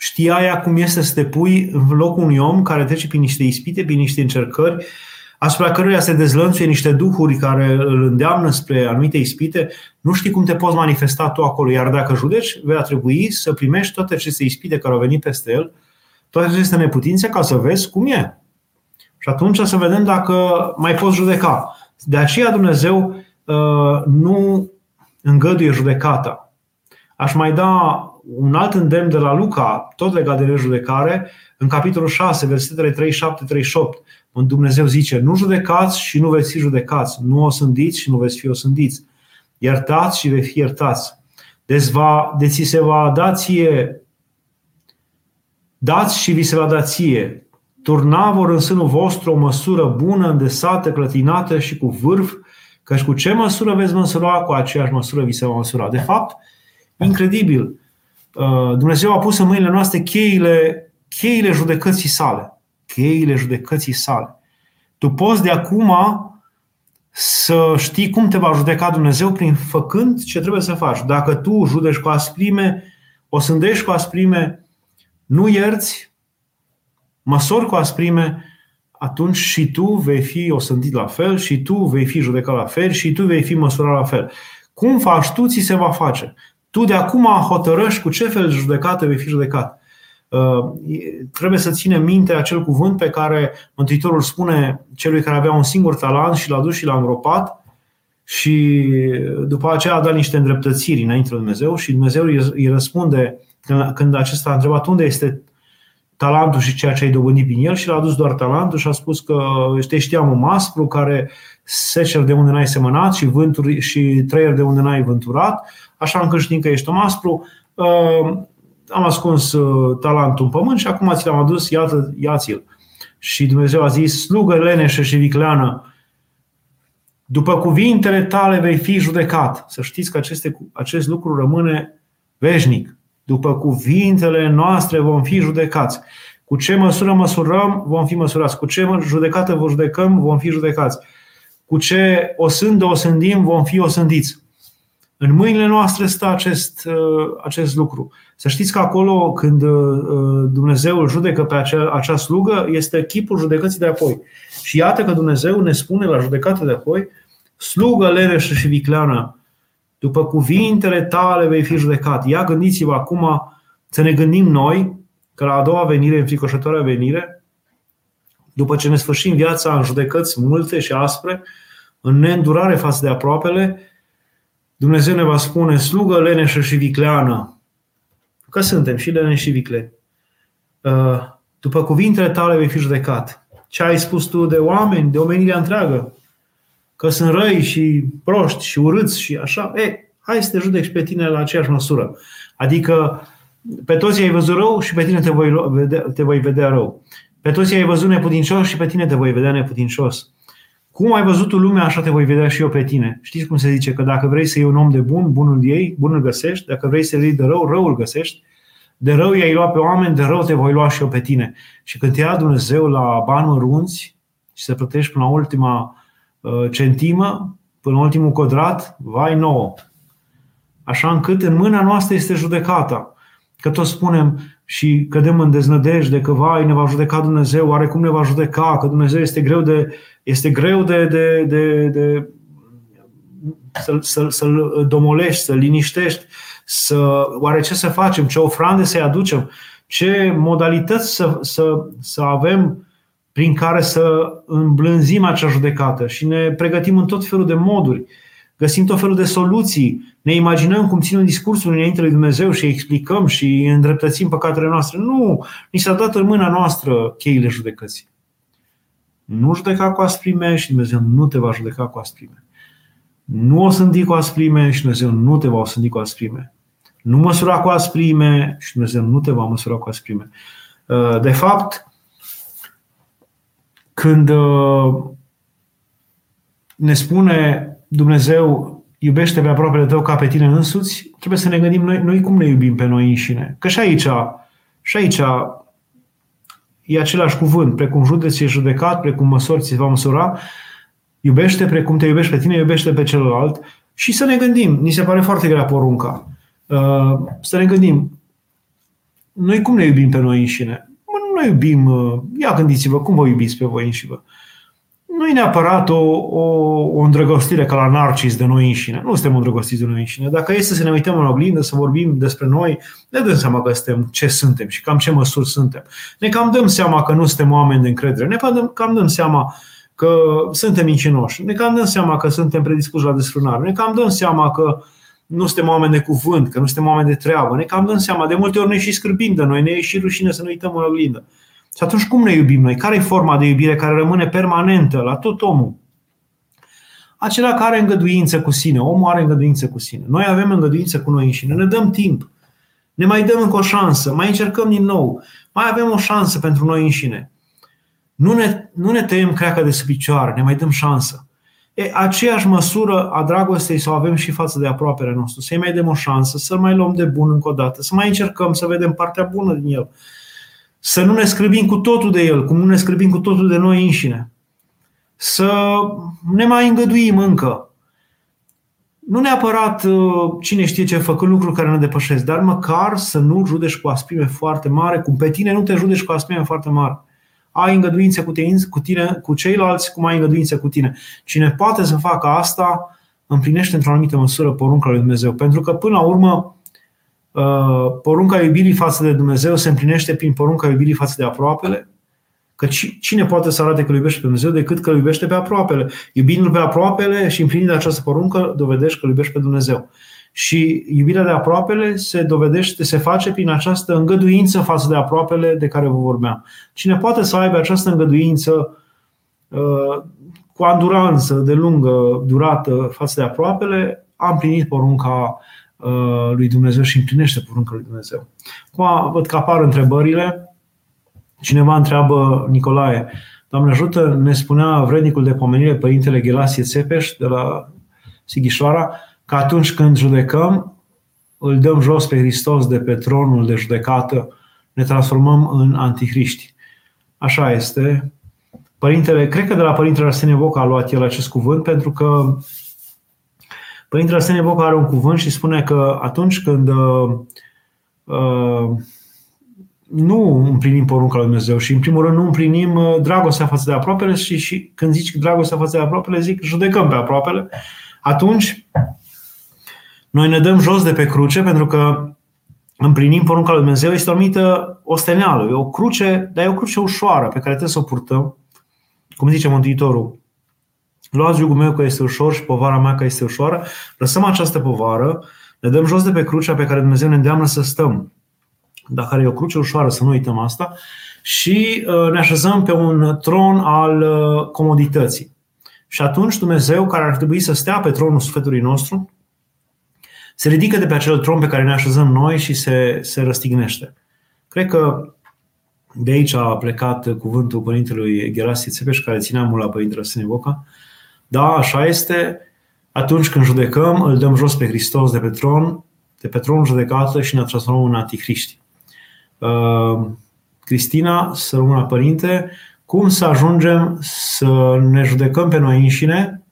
Speaker 1: știa ea cum este să te pui în locul unui om care trece prin niște ispite, prin niște încercări, asupra căruia se dezlănțuie niște duhuri care îl îndeamnă spre anumite ispite, nu știi cum te poți manifesta tu acolo. Iar dacă judeci, vei trebui să primești toate aceste ispite care au venit peste el, toate aceste neputințe, ca să vezi cum e. Și atunci să vedem dacă mai poți judeca. De aceea Dumnezeu uh, nu îngăduie judecata. Aș mai da un alt îndemn de la Luca, tot legat de nejudecare, în capitolul 6, versetele 37-38, unde Dumnezeu zice, nu judecați și nu veți fi judecați, nu o sândiți și nu veți fi osândiți, iertați și veți fi iertați. Deci, va, deci se va da ție, dați și vi se va da ție, turna vor în sânul vostru o măsură bună, îndesată, clătinată și cu vârf, căci cu ce măsură veți măsura, cu aceeași măsură vi se va măsura. De fapt, incredibil, Uh, Dumnezeu a pus în mâinile noastre cheile, cheile judecății sale. Cheile judecății sale. Tu poți de acum să știi cum te va judeca Dumnezeu prin făcând ce trebuie să faci. Dacă tu judeci cu asprime, o sândești cu asprime, nu ierți, măsori cu asprime, atunci și tu vei fi osândit la fel, și tu vei fi judecat la fel, și tu vei fi măsurat la fel. Cum faci tu, ți se va face. Tu de acum hotărăști cu ce fel de judecată vei fi judecat. Uh, trebuie să ținem minte acel cuvânt pe care Mântuitorul spune celui care avea un singur talent și l-a dus și l-a îngropat și după aceea a dat niște îndreptățiri înainte de Dumnezeu și Dumnezeu îi răspunde când acesta a întrebat unde este talentul și ceea ce ai dobândit prin el și l-a adus doar talentul și a spus că te știam un maspru care secer de unde n-ai semănat și, vânturi, și trăier de unde n-ai vânturat, așa încât știm că ești un maspru, uh, am ascuns uh, talentul în pământ și acum ți l-am adus, iată, ia-ți-l. Și Dumnezeu a zis, slugă leneșă și vicleană, după cuvintele tale vei fi judecat. Să știți că aceste, acest lucru rămâne veșnic. După cuvintele noastre vom fi judecați. Cu ce măsură măsurăm, vom fi măsurați. Cu ce judecată vă judecăm, vom fi judecați. Cu ce o sândă o sândim, vom fi osândiți. În mâinile noastre stă acest, uh, acest lucru. Să știți că acolo, când uh, Dumnezeu îl judecă pe acea, acea slugă, este chipul judecății de apoi. Și iată că Dumnezeu ne spune la judecată de apoi, slugă leneșă și vicleană, după cuvintele tale vei fi judecat. Ia gândiți-vă acum să ne gândim noi că la a doua venire, înfricoșătoarea venire, după ce ne sfârșim viața în judecăți multe și aspre, în neîndurare față de aproapele, Dumnezeu ne va spune slugă leneșă și vicleană, că suntem și leneși și vicleni. Uh, după cuvintele tale vei fi judecat. Ce ai spus tu de oameni, de omenirea întreagă, că sunt răi și proști și urâți și așa, e, hai să te judeci pe tine la aceeași măsură. Adică pe toți ai văzut rău și pe tine te voi, vedea, te voi vedea rău. Pe toți ai văzut neputincios și pe tine te voi vedea neputincios. Cum ai văzut tu lumea, așa te voi vedea și eu pe tine. Știți cum se zice? Că dacă vrei să iei un om de bun, bunul iei, bunul găsești. Dacă vrei să iei de rău, răul găsești. De rău i-ai luat pe oameni, de rău te voi lua și eu pe tine. Și când te ia Dumnezeu la bani mărunți și să plătești până la ultima Uh, centimă până în ultimul codrat, vai nouă. Așa încât în mâna noastră este judecata. Că tot spunem și cădem în deznădejde că vai, ne va judeca Dumnezeu, oare cum ne va judeca, că Dumnezeu este greu de, este greu de, de, de, de să-l, să-l, să-l domolești, să-l liniștești, să, oare ce să facem, ce ofrande să-i aducem, ce modalități să, să, să avem prin care să îmblânzim acea judecată? Și ne pregătim în tot felul de moduri, găsim tot felul de soluții, ne imaginăm cum ținem discursul înainte lui Dumnezeu și explicăm și îndreptățim păcatele noastre. Nu! Ni s-a dat în mâna noastră cheile judecății. Nu judeca cu asprime și Dumnezeu nu te va judeca cu asprime. Nu o sândi cu asprime și Dumnezeu nu te va sândi cu asprime. Nu măsura cu asprime și Dumnezeu nu te va măsura cu asprime. De fapt, când uh, ne spune Dumnezeu iubește pe aproapele tău ca pe tine însuți, trebuie să ne gândim noi, noi cum ne iubim pe noi înșine. Că și aici, și aici e același cuvânt, precum județi e judecat, precum măsori ți va măsura, iubește precum te iubești pe tine, iubește pe celălalt și să ne gândim, ni se pare foarte grea porunca, uh, să ne gândim, noi cum ne iubim pe noi înșine? noi iubim, uh, ia gândiți-vă, cum vă iubiți pe voi înșivă. Nu e neapărat o, o, o îndrăgostire ca la narcis de noi înșine. Nu suntem îndrăgostiți de noi înșine. Dacă este să ne uităm în oglindă, să vorbim despre noi, ne dăm seama că suntem ce suntem și cam ce măsuri suntem. Ne cam dăm seama că nu suntem oameni de încredere. Ne cam, cam dăm seama că suntem mincinoși. Ne cam dăm seama că suntem predispuși la desfrânare. Ne cam dăm seama că uh, nu suntem oameni de cuvânt, că nu suntem oameni de treabă. Ne cam dăm seama. De multe ori ne și scârbim de noi, ne e și rușine să ne uităm în oglindă. Și atunci cum ne iubim noi? Care e forma de iubire care rămâne permanentă la tot omul? Acela care are îngăduință cu sine. Omul are îngăduință cu sine. Noi avem îngăduință cu noi înșine. Ne dăm timp. Ne mai dăm încă o șansă. Mai încercăm din nou. Mai avem o șansă pentru noi înșine. Nu ne, nu ne tăiem creaca de sub picioare. Ne mai dăm șansă. E, aceeași măsură a dragostei să o avem și față de aproapele nostru, să-i mai dăm o șansă, să-l mai luăm de bun încă o dată, să mai încercăm să vedem partea bună din el, să nu ne scrâbim cu totul de el, cum nu ne scrâbim cu totul de noi înșine, să ne mai îngăduim încă. Nu neapărat uh, cine știe ce făcând lucruri care ne depășesc, dar măcar să nu judeci cu aspime foarte mare, cum pe tine nu te judeci cu aspime foarte mare ai îngăduință cu tine, cu tine, cu ceilalți, cum ai îngăduință cu tine. Cine poate să facă asta, împlinește într-o anumită măsură porunca lui Dumnezeu. Pentru că, până la urmă, uh, porunca iubirii față de Dumnezeu se împlinește prin porunca iubirii față de aproapele, Că cine poate să arate că îl iubește pe Dumnezeu decât că îl iubește pe aproapele? Iubindu-l pe aproapele și împlinind această poruncă, dovedești că îl iubești pe Dumnezeu. Și iubirea de aproapele se dovedește, se face prin această îngăduință față de aproapele de care vă vorbeam. Cine poate să aibă această îngăduință uh, cu anduranță de lungă durată față de aproapele, a împlinit porunca uh, lui Dumnezeu și împlinește porunca lui Dumnezeu. Acum văd că apar întrebările. Cineva întreabă, Nicolae, Doamne ajută, ne spunea vrednicul de pomenire Părintele Ghelasie Țepeș de la Sighișoara, că atunci când judecăm, îl dăm jos pe Hristos de pe tronul de judecată, ne transformăm în antihriști. Așa este. Părintele, cred că de la Părintele Arsenie Boca a luat el acest cuvânt, pentru că Părintele Arsenie Boca are un cuvânt și spune că atunci când uh, uh, nu împlinim porunca lui Dumnezeu și, în primul rând, nu împlinim uh, dragostea față de aproapele și, și când zici dragostea față de aproapele, zic judecăm pe aproapele, atunci noi ne dăm jos de pe cruce pentru că împlinim porunca lui Dumnezeu, este o anumită osteneală, e o cruce, dar e o cruce ușoară pe care trebuie să o purtăm. Cum zice Mântuitorul, luați jugul meu că este ușor și povara mea că este ușoară, lăsăm această povară, ne dăm jos de pe crucea pe care Dumnezeu ne îndeamnă să stăm. Dacă e o cruce ușoară, să nu uităm asta, și uh, ne așezăm pe un tron al uh, comodității. Și atunci Dumnezeu, care ar trebui să stea pe tronul sufletului nostru, se ridică de pe acel tron pe care ne așezăm noi și se, se răstignește. Cred că de aici a plecat cuvântul Părintelui Gerasie Țepeș, care ținea mult la Părintele Sânevoca. Da, așa este. Atunci când judecăm, îl dăm jos pe Hristos de pe tron, de pe tron judecată și ne transformăm în antichriști. Uh, Cristina, să rămână părinte, cum să ajungem să ne judecăm pe noi înșine,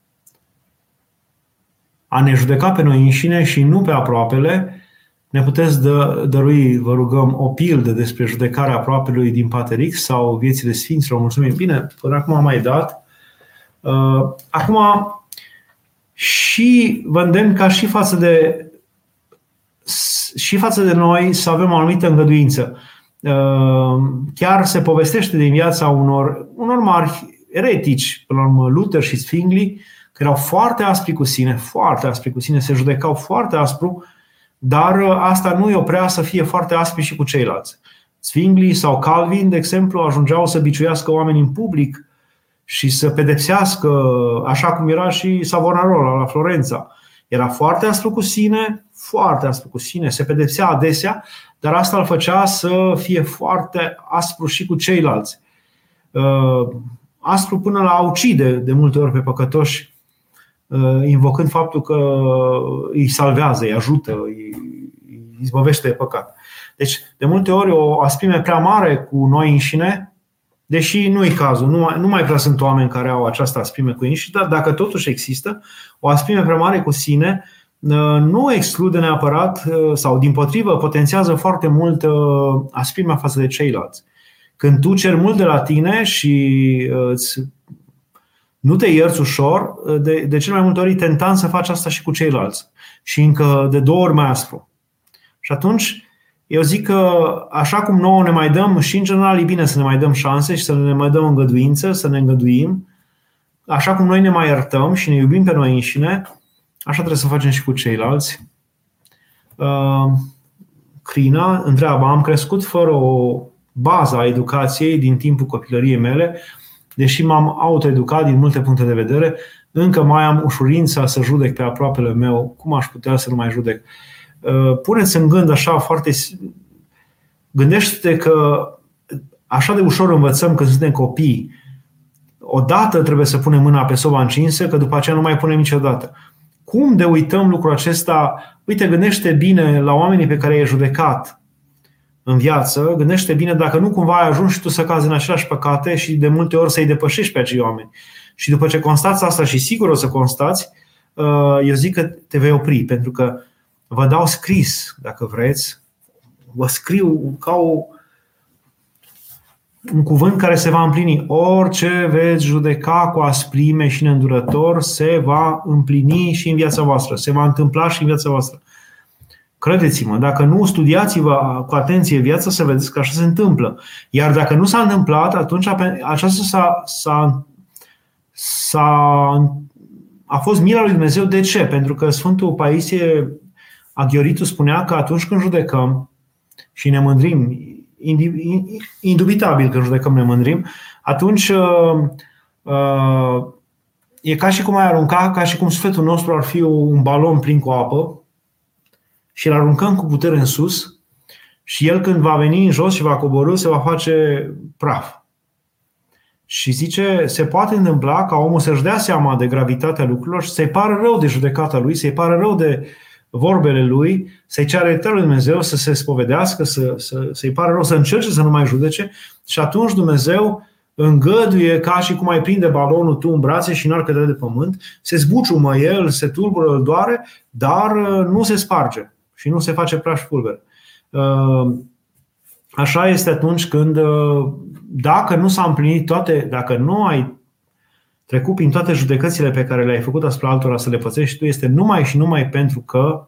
Speaker 1: a ne judeca pe noi înșine și nu pe aproapele, ne puteți dă, dărui, vă rugăm, o pildă despre judecarea aproapelui din Paterix sau viețile Sfinților. Mulțumim. Bine, până acum am mai dat. Uh, acum, și vă îndemn ca și față de și față de noi să avem o anumită îngăduință. Ehm, chiar se povestește din viața unor, unor mari eretici, până la urmă Luther și Zwingli, care erau foarte aspri cu sine, foarte aspri cu sine, se judecau foarte aspru, dar ă, asta nu îi oprea să fie foarte aspri și cu ceilalți. Zwingli sau Calvin, de exemplu, ajungeau să biciuiască oameni în public și să pedepsească, așa cum era și Savonarola la Florența. Era foarte aspru cu sine, foarte aspru cu sine, se pedepsea adesea, dar asta îl făcea să fie foarte aspru și cu ceilalți. Uh, aspru până la a ucide de multe ori pe păcătoși, uh, invocând faptul că îi salvează, îi ajută, îi izbăvește de păcat. Deci, de multe ori, o asprime prea mare cu noi înșine, deși nu e cazul, nu mai, nu mai prea sunt oameni care au această asprime cu ei, dar dacă totuși există, o asprime prea mare cu sine Uh, nu exclude neapărat uh, sau din potrivă potențează foarte mult uh, asprimea față de ceilalți. Când tu ceri mult de la tine și îți nu te ierți ușor, de, de cel mai multe ori tentant să faci asta și cu ceilalți. Și încă de două ori mai aspru. Și atunci, eu zic că așa cum nouă ne mai dăm, și în general e bine să ne mai dăm șanse și să ne mai dăm îngăduință, să ne îngăduim, așa cum noi ne mai iertăm și ne iubim pe noi înșine, Așa trebuie să facem și cu ceilalți. Uh, Crina întreabă, am crescut fără o bază a educației din timpul copilăriei mele, deși m-am autoeducat din multe puncte de vedere, încă mai am ușurința să judec pe aproapele meu, cum aș putea să nu mai judec. Uh, puneți în gând așa foarte... Gândește-te că așa de ușor învățăm când suntem copii. Odată trebuie să punem mâna pe soba încinsă, că după aceea nu mai punem niciodată. Cum de uităm lucrul acesta? Uite, gândește bine la oamenii pe care i-ai judecat în viață, gândește bine dacă nu cumva ai ajuns și tu să cazi în aceleași păcate și de multe ori să-i depășești pe acei oameni. Și după ce constați asta și sigur o să constați, uh, eu zic că te vei opri, pentru că vă dau scris, dacă vreți, vă scriu ca o, un cuvânt care se va împlini. Orice veți judeca cu asprime și neîndurător se va împlini și în viața voastră, se va întâmpla și în viața voastră. Credeți-mă, dacă nu studiați-vă cu atenție viața, să vedeți că așa se întâmplă. Iar dacă nu s-a întâmplat, atunci aceasta s-a, s-a, s-a, a fost mila lui Dumnezeu. De ce? Pentru că Sfântul Paisie Aghioritu spunea că atunci când judecăm și ne mândrim, indubitabil că judecăm, ne mândrim, atunci uh, uh, e ca și cum ai arunca, ca și cum sufletul nostru ar fi un balon plin cu apă și îl aruncăm cu putere în sus și el când va veni în jos și va coborâ, se va face praf. Și zice, se poate întâmpla ca omul să-și dea seama de gravitatea lucrurilor și să-i pară rău de judecata lui, să-i pară rău de vorbele lui, să-i ceară iertare lui Dumnezeu să se spovedească, să, să, să-i pară rău, să încerce să nu mai judece și atunci Dumnezeu îngăduie ca și cum ai prinde balonul tu în brațe și n-ar cădea de pământ, se zbuciumă el, se tulbură, îl doare, dar uh, nu se sparge și nu se face praș pulber. Uh, așa este atunci când, uh, dacă nu s-a împlinit toate, dacă nu ai trecut prin toate judecățile pe care le-ai făcut asupra altora să le pățești tu, este numai și numai pentru că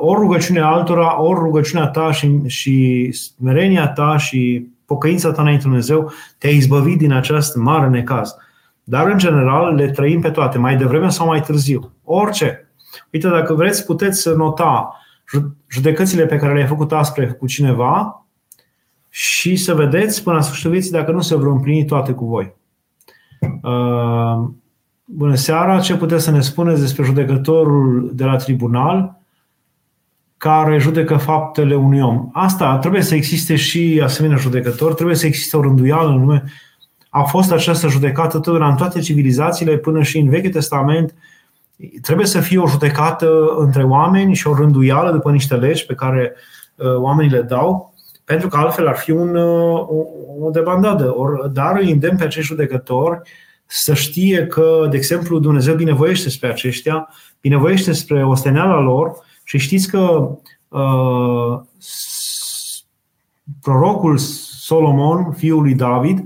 Speaker 1: ori rugăciunea altora, ori rugăciunea ta și, și smerenia ta și pocăința ta înainte Dumnezeu te-a izbăvit din acest mare necaz. Dar, în general, le trăim pe toate, mai devreme sau mai târziu. Orice. Uite, dacă vreți, puteți nota judecățile pe care le-ai făcut aspre cu cineva și să vedeți până la sfârșitul vieții dacă nu se vor împlini toate cu voi. Uh, bună seara! Ce puteți să ne spuneți despre judecătorul de la tribunal care judecă faptele unui om. Asta trebuie să existe și asemenea judecători, trebuie să existe o rânduială în lume. A fost această judecată totdeauna în toate civilizațiile, până și în Vechiul Testament. Trebuie să fie o judecată între oameni și o rânduială după niște legi pe care uh, oamenii le dau, pentru că altfel ar fi un, uh, o, o debandadă. Or, dar îi îndemn pe acești judecători să știe că, de exemplu, Dumnezeu binevoiește spre aceștia, binevoiește spre osteneala lor, și știți că uh, prorocul Solomon, fiul lui David,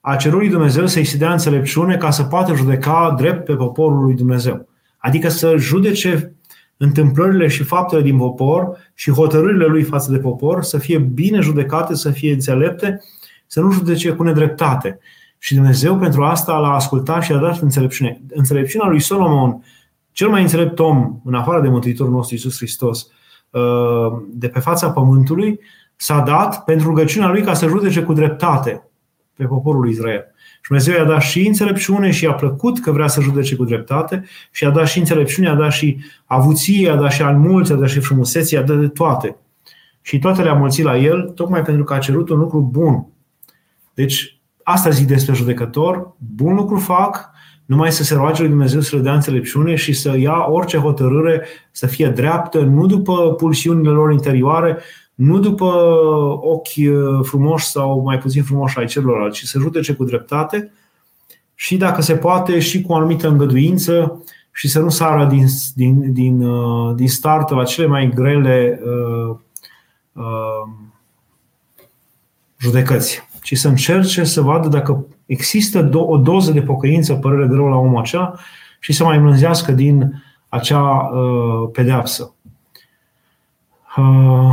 Speaker 1: a cerut lui Dumnezeu să-i se dea înțelepciune ca să poată judeca drept pe poporul lui Dumnezeu. Adică să judece întâmplările și faptele din popor și hotărârile lui față de popor să fie bine judecate, să fie înțelepte, să nu judece cu nedreptate. Și Dumnezeu pentru asta l-a ascultat și a dat înțelepciune. Înțelepciunea lui Solomon cel mai înțelept om, în afară de Mântuitorul nostru Isus Hristos, uh, de pe fața pământului, s-a dat pentru rugăciunea lui ca să judece cu dreptate pe poporul lui Israel. Și Dumnezeu i-a dat și înțelepciune și i-a plăcut că vrea să judece cu dreptate și i-a dat și înțelepciune, i-a dat și avuție, i-a dat și anmulți, i-a dat și frumusețe, i-a dat de toate. Și toate le-a mulțit la el, tocmai pentru că a cerut un lucru bun. Deci, asta zic despre judecător, bun lucru fac, numai să se roage lui Dumnezeu să le dea înțelepciune și să ia orice hotărâre să fie dreaptă, nu după pulsiunile lor interioare, nu după ochi uh, frumoși sau mai puțin frumoși ai celorlalți, ci să judece cu dreptate și, dacă se poate, și cu o anumită îngăduință și să nu sară din, din, din, uh, din start la cele mai grele uh, uh, judecăți, ci să încerce să vadă dacă există o doză de pocăință, părere de rău la omul acela și să mai mânzească din acea uh, pedeapsă. Uh,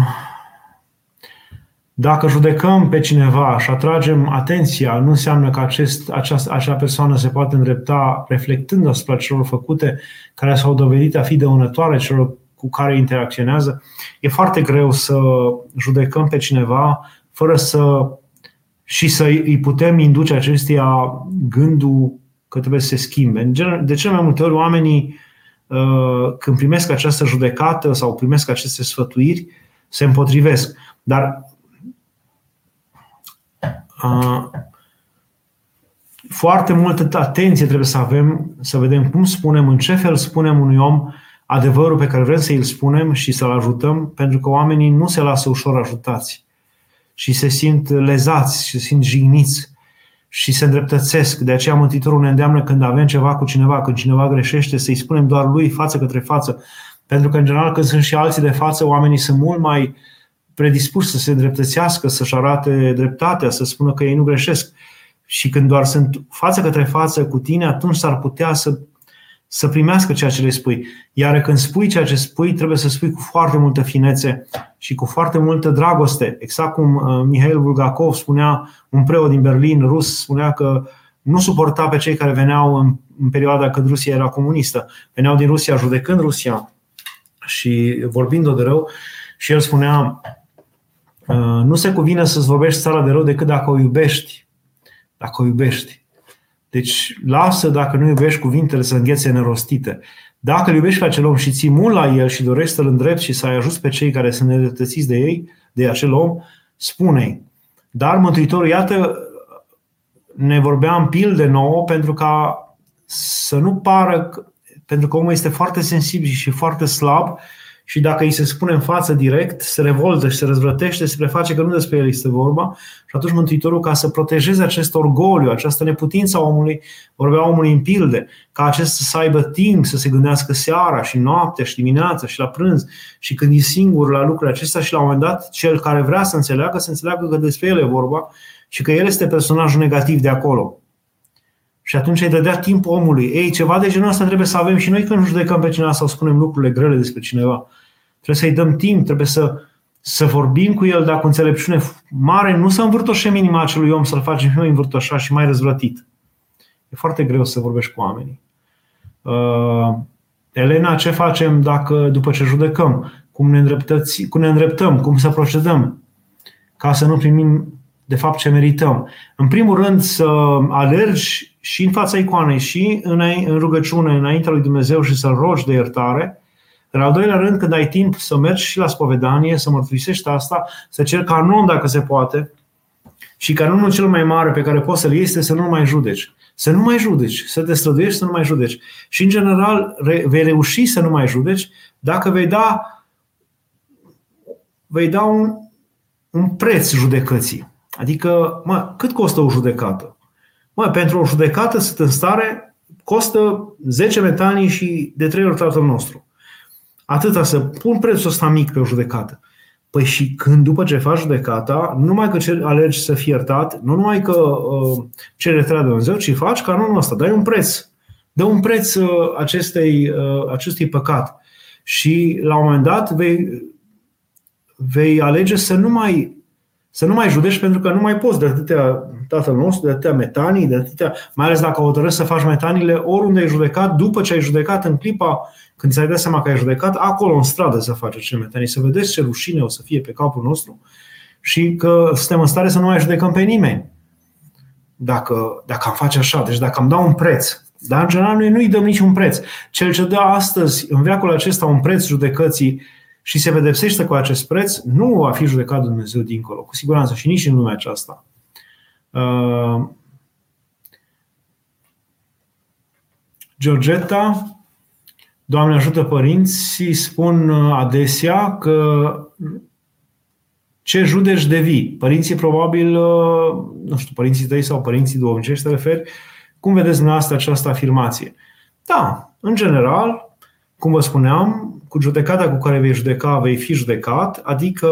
Speaker 1: dacă judecăm pe cineva și atragem atenția, nu înseamnă că acest, această, acea persoană se poate îndrepta reflectând asupra celor făcute care s-au dovedit a fi dăunătoare celor cu care interacționează. E foarte greu să judecăm pe cineva fără să și să îi putem induce acestea gândul că trebuie să se schimbe. De cele mai multe ori oamenii uh, când primesc această judecată sau primesc aceste sfătuiri, se împotrivesc. Dar uh, foarte multă atenție trebuie să avem, să vedem cum spunem, în ce fel spunem unui om adevărul pe care vrem să îl spunem și să-l ajutăm, pentru că oamenii nu se lasă ușor ajutați și se simt lezați și se simt jigniți și se îndreptățesc. De aceea Mântuitorul ne îndeamnă când avem ceva cu cineva, când cineva greșește, să-i spunem doar lui față către față. Pentru că, în general, când sunt și alții de față, oamenii sunt mult mai predispuși să se îndreptățească, să-și arate dreptatea, să spună că ei nu greșesc. Și când doar sunt față către față cu tine, atunci s-ar putea să să primească ceea ce le spui. Iar când spui ceea ce spui, trebuie să spui cu foarte multă finețe și cu foarte multă dragoste. Exact cum uh, Mihail Bulgakov spunea, un preot din Berlin, rus, spunea că nu suporta pe cei care veneau în, în perioada când Rusia era comunistă. Veneau din Rusia judecând Rusia și vorbind-o de rău, și el spunea, nu se cuvine să-ți vorbești țara de rău decât dacă o iubești. Dacă o iubești. Deci lasă, dacă nu iubești, cuvintele să înghețe nerostite. Dacă îl iubești pe acel om și ții mult la el și dorești să-l îndrepti și să-i ajuți pe cei care sunt nedreptățiți de ei, de acel om, spune-i. Dar Mântuitorul, iată, ne vorbea în pilde nouă pentru ca să nu pară, pentru că omul este foarte sensibil și foarte slab și dacă îi se spune în față direct, se revoltă și se răzvrătește, se preface că nu despre el este vorba și atunci Mântuitorul, ca să protejeze acest orgoliu, această neputință a omului, vorbea omului în pilde, ca acesta să aibă timp să se gândească seara și noaptea și dimineața și la prânz și când e singur la lucrurile acestea și la un moment dat cel care vrea să înțeleagă, să înțeleagă că despre el e vorba și că el este personajul negativ de acolo. Și atunci îi dădea timp omului. Ei, ceva de genul ăsta trebuie să avem și noi când judecăm pe cineva sau spunem lucrurile grele despre cineva. Trebuie să-i dăm timp, trebuie să, să vorbim cu el, dacă înțelepciune mare, nu să învârtoșem inima acelui om, să-l facem și mai învârtoșat și mai răzvrătit. E foarte greu să vorbești cu oamenii. Uh, Elena, ce facem dacă după ce judecăm? Cum ne, cum ne îndreptăm? Cum să procedăm? Ca să nu primim de fapt ce merităm. În primul rând să alergi și în fața icoanei și în rugăciune înaintea lui Dumnezeu și să-L rogi de iertare, în al doilea rând, când ai timp să mergi și la spovedanie, să mărturisești asta, să ceri canon dacă se poate, și canonul cel mai mare pe care poți să-l iei este să nu mai judeci. Să nu mai judeci, să te străduiești să nu mai judeci. Și, în general, vei reuși să nu mai judeci dacă vei da, vei da un, un preț judecății. Adică, mă, cât costă o judecată? Mă, pentru o judecată sunt în stare, costă 10 metanii și de 3 ori tatăl nostru. Atâta să pun prețul ăsta mic pe o judecată. Păi și când după ce faci judecata, nu numai că alegi să fii iertat, nu numai că uh, ceri iertarea de Dumnezeu, ci faci canonul ăsta, dai un preț. Dă un preț uh, acestei, uh, acestui păcat. Și la un moment dat vei, vei alege să nu mai să nu mai judești pentru că nu mai poți de atâtea tatăl nostru, de atâtea metanii, de atâtea, mai ales dacă hotărăști să faci metanile oriunde ai judecat, după ce ai judecat în clipa când ți-ai dat seama că ai judecat, acolo în stradă să faci acele metanii, să vedeți ce rușine o să fie pe capul nostru și că suntem în stare să nu mai judecăm pe nimeni. Dacă, dacă am face așa, deci dacă am dau un preț, dar în general noi nu-i dăm niciun preț. Cel ce dă astăzi, în veacul acesta, un preț judecății și se pedepsește cu acest preț, nu va fi judecat Dumnezeu dincolo, cu siguranță, și nici în lumea aceasta. Uh, Georgeta, Doamne ajută părinții, spun uh, adesea că ce judeci devii. Părinții probabil, uh, nu știu, părinții tăi sau părinții duhovnicești te referi, cum vedeți dumneavoastră această afirmație? Da, în general, cum vă spuneam, cu judecata cu care vei judeca, vei fi judecat, adică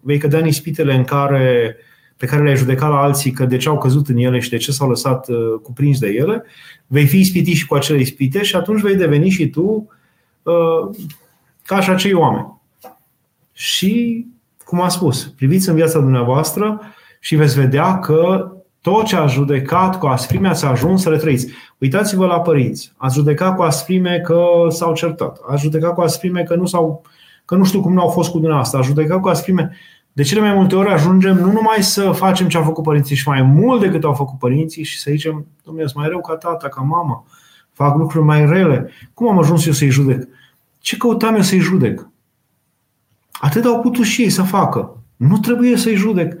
Speaker 1: vei cădea în ispitele în care, pe care le-ai judecat la alții că de ce au căzut în ele și de ce s-au lăsat uh, cuprinși de ele, vei fi ispitit și cu acele ispite și atunci vei deveni și tu uh, ca și acei oameni. Și, cum am spus, priviți în viața dumneavoastră și veți vedea că tot ce a judecat cu asprime ați ajuns să le trăiți. Uitați-vă la părinți. Ați judecat cu asprime că s-au certat. Ați judecat cu asprime că nu, s-au, că nu știu cum nu au fost cu dumneavoastră. Ați judecat cu asprime. De cele mai multe ori ajungem nu numai să facem ce au făcut părinții și mai mult decât au făcut părinții și să zicem, domnule, mai rău ca tata, ca mama, fac lucruri mai rele. Cum am ajuns eu să-i judec? Ce căutam eu să-i judec? Atât au putut și ei să facă. Nu trebuie să-i judec.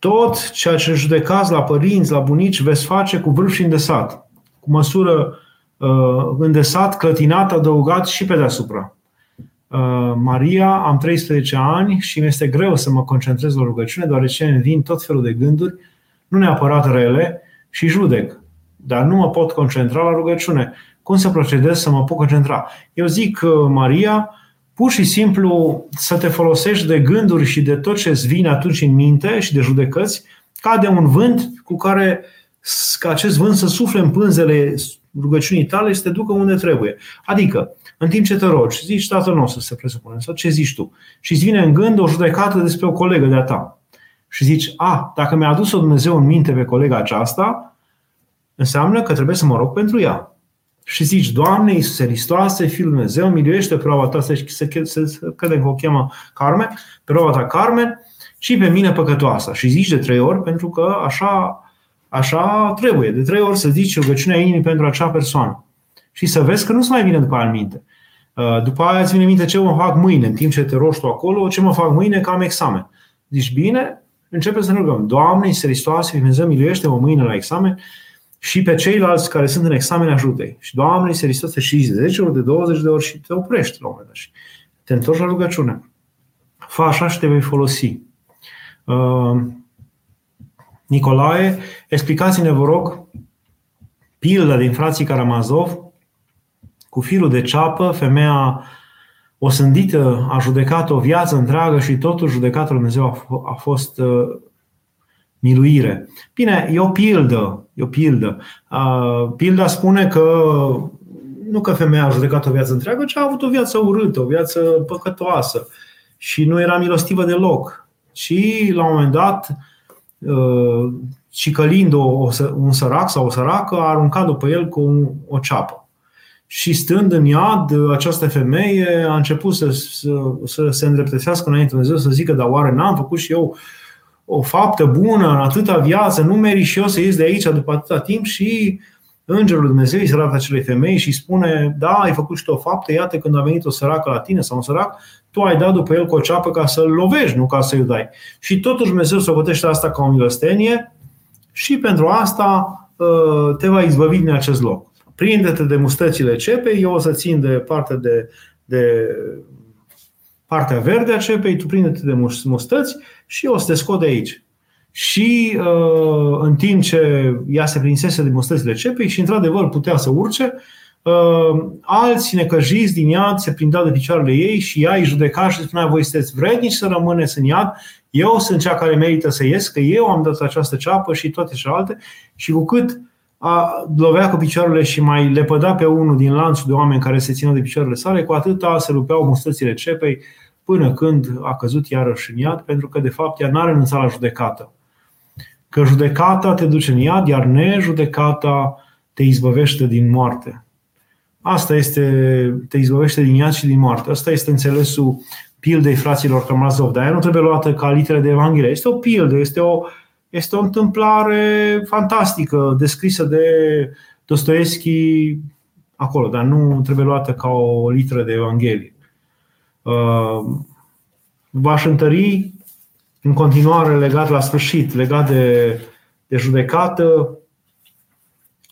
Speaker 1: Tot ceea ce judecați la părinți, la bunici, veți face cu vârf și îndesat. Cu măsură uh, îndesat, clătinat, adăugat și pe deasupra. Uh, Maria, am 13 ani și mi este greu să mă concentrez la rugăciune, deoarece îmi vin tot felul de gânduri, nu neapărat rele, și judec. Dar nu mă pot concentra la rugăciune. Cum să procedez să mă pot concentra? Eu zic, uh, Maria, pur și simplu să te folosești de gânduri și de tot ce îți vine atunci în minte și de judecăți, ca de un vânt cu care ca acest vânt să sufle în pânzele rugăciunii tale și să te ducă unde trebuie. Adică, în timp ce te rogi, zici tatăl nostru, se presupune, sau ce zici tu, și îți vine în gând o judecată despre o colegă de-a ta. Și zici, a, dacă mi-a adus-o Dumnezeu în minte pe colega aceasta, înseamnă că trebuie să mă rog pentru ea. Și zici, Doamne, Iisuse Hristoase, Fiul Lui Dumnezeu, miluiește pe roaba ta, să, să, să, să credem că o cheamă Carmen, pe roaba ta Carmen și pe mine păcătoasă. Și zici de trei ori pentru că așa, așa trebuie. De trei ori să zici rugăciunea inimii pentru acea persoană. Și să vezi că nu-ți mai vine după aia minte. Uh, după aia îți vine minte ce mă fac mâine, în timp ce te roști tu acolo, ce mă fac mâine, că am examen. Zici, bine, începe să ne rugăm. Doamne, Iisus Hristos, Dumnezeu, miluiește-mă mâine la examen și pe ceilalți care sunt în examen ajută Și Doamne, Iisus Hristos, și de 10 ori, de 20 de ori și te oprești la un moment dat și te întorci la rugăciune. Fă așa și te vei folosi. Uh, Nicolae, explicați-ne, vă rog, pilda din frații Karamazov cu firul de ceapă, femeia osândită a judecat o viață întreagă și totuși judecatul Dumnezeu a, f- a fost uh, miluire. Bine, e o pildă. E o pildă. Uh, pilda spune că nu că femeia a judecat o viață întreagă, ci a avut o viață urâtă, o viață păcătoasă și nu era milostivă deloc. Și la un moment dat, uh, cicălind o, un sărac sau o săracă, a aruncat după el cu o ceapă. Și stând în iad, această femeie a început să, să, să se îndreptățească înainte Dumnezeu, să zică, dar oare n-am făcut și eu o faptă bună în atâta viață, nu meri și eu să ies de aici după atâta timp și Îngerul Dumnezeu îi se arată acelei femei și spune, da, ai făcut și tu o faptă, iată când a venit o săracă la tine sau un sărac, tu ai dat după el cu o ceapă ca să-l lovești, nu ca să-i dai. Și totuși Dumnezeu socotește asta ca o milostenie și pentru asta uh, te va izbăvi din acest loc prinde-te de mustățile cepei, eu o să țin de partea de, de partea verde a cepei, tu prinde-te de mustăți și eu o să te scot de aici. Și uh, în timp ce ea se prinsese de mustățile cepei și într-adevăr putea să urce, uh, alți necăjiți din iad se prindeau de picioarele ei și ea îi judeca și spunea voi sunteți vrednici să rămâneți în iad, eu sunt cea care merită să ies, că eu am dat această ceapă și toate celelalte și cu cât a, lovea cu picioarele și mai lepăda pe unul din lanțul de oameni care se țineau de picioarele sale, cu atâta se rupeau mustățile cepei până când a căzut iarăși în iad, pentru că de fapt ea n-a renunțat la judecată. Că judecata te duce în iad, iar nejudecata te izbăvește din moarte. Asta este, te izbăvește din iad și din moarte. Asta este înțelesul pildei fraților Karamazov. Dar ea nu trebuie luată ca litere de Evanghelie. Este o pildă, este o, este o întâmplare fantastică, descrisă de Dostoevski acolo, dar nu trebuie luată ca o litră de Evanghelie. Uh, v-aș întări în continuare legat la sfârșit, legat de, de judecată,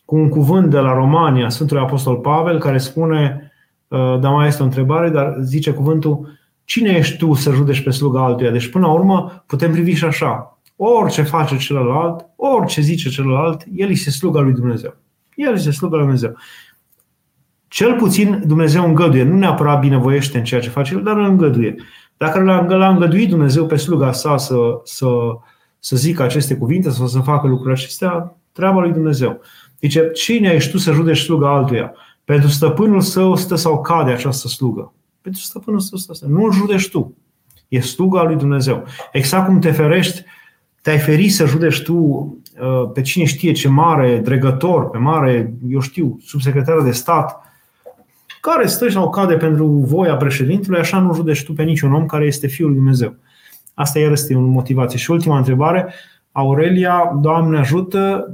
Speaker 1: cu un cuvânt de la Romania, Sfântul Apostol Pavel, care spune, uh, dar mai este o întrebare, dar zice cuvântul, cine ești tu să judeci pe sluga altuia? Deci până la urmă putem privi și așa. Orice face celălalt, orice zice celălalt, el este sluga lui Dumnezeu. El este sluga lui Dumnezeu. Cel puțin Dumnezeu îngăduie, nu neapărat binevoiește în ceea ce face el, dar îl îngăduie. Dacă l-a îngăduit Dumnezeu pe sluga sa să, să, să zică aceste cuvinte sau să facă lucrurile acestea, treaba lui Dumnezeu. Zice, cine ești tu să judești sluga altuia? Pentru stăpânul său stă sau cade această slugă. Pentru stăpânul său stă. Nu-l judești tu. E sluga lui Dumnezeu. Exact cum te ferești te-ai ferit să judești tu uh, pe cine știe ce mare dregător, pe mare, eu știu, subsecretar de stat, care stă și la o cade pentru voia președintelui, așa nu judești tu pe niciun om care este Fiul lui Dumnezeu. Asta iar este o motivație. Și ultima întrebare, Aurelia, Doamne ajută,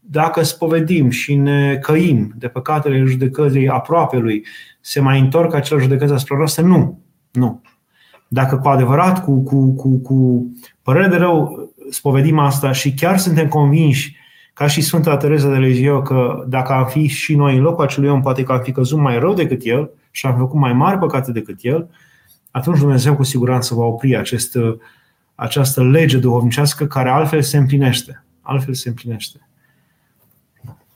Speaker 1: dacă spovedim și ne căim de păcatele judecății aproape lui, se mai întorc acele judecăți asupra noastre? Nu. Nu. Dacă cu adevărat, cu, cu, cu, cu părere de rău, spovedim asta și chiar suntem convinși, ca și Sfânta Teresa de Lisieux, că dacă am fi și noi în locul acelui om, poate că am fi căzut mai rău decât el și am făcut mai mari păcate decât el, atunci Dumnezeu cu siguranță va opri acest, această lege duhovnicească care altfel se împlinește. Altfel se împlinește.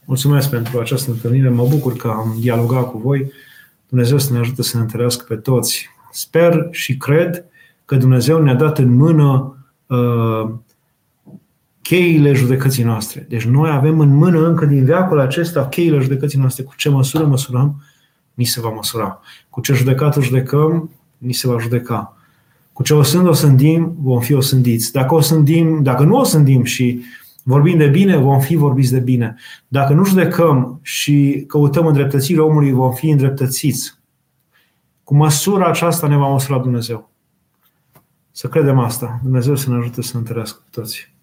Speaker 1: Mulțumesc pentru această întâlnire. Mă bucur că am dialogat cu voi. Dumnezeu să ne ajute să ne întărească pe toți. Sper și cred că Dumnezeu ne-a dat în mână uh, cheile judecății noastre. Deci noi avem în mână încă din veacul acesta cheile judecății noastre. Cu ce măsură măsurăm, ni se va măsura. Cu ce judecată judecăm, ni se va judeca. Cu ce o sând o sândim, vom fi osândiți. Dacă o sândim, dacă nu o sândim și vorbim de bine, vom fi vorbiți de bine. Dacă nu judecăm și căutăm îndreptățirea omului, vom fi îndreptățiți. Cu măsura aceasta ne va măsura Dumnezeu. Să credem asta. Dumnezeu să ne ajute să întărească cu toții.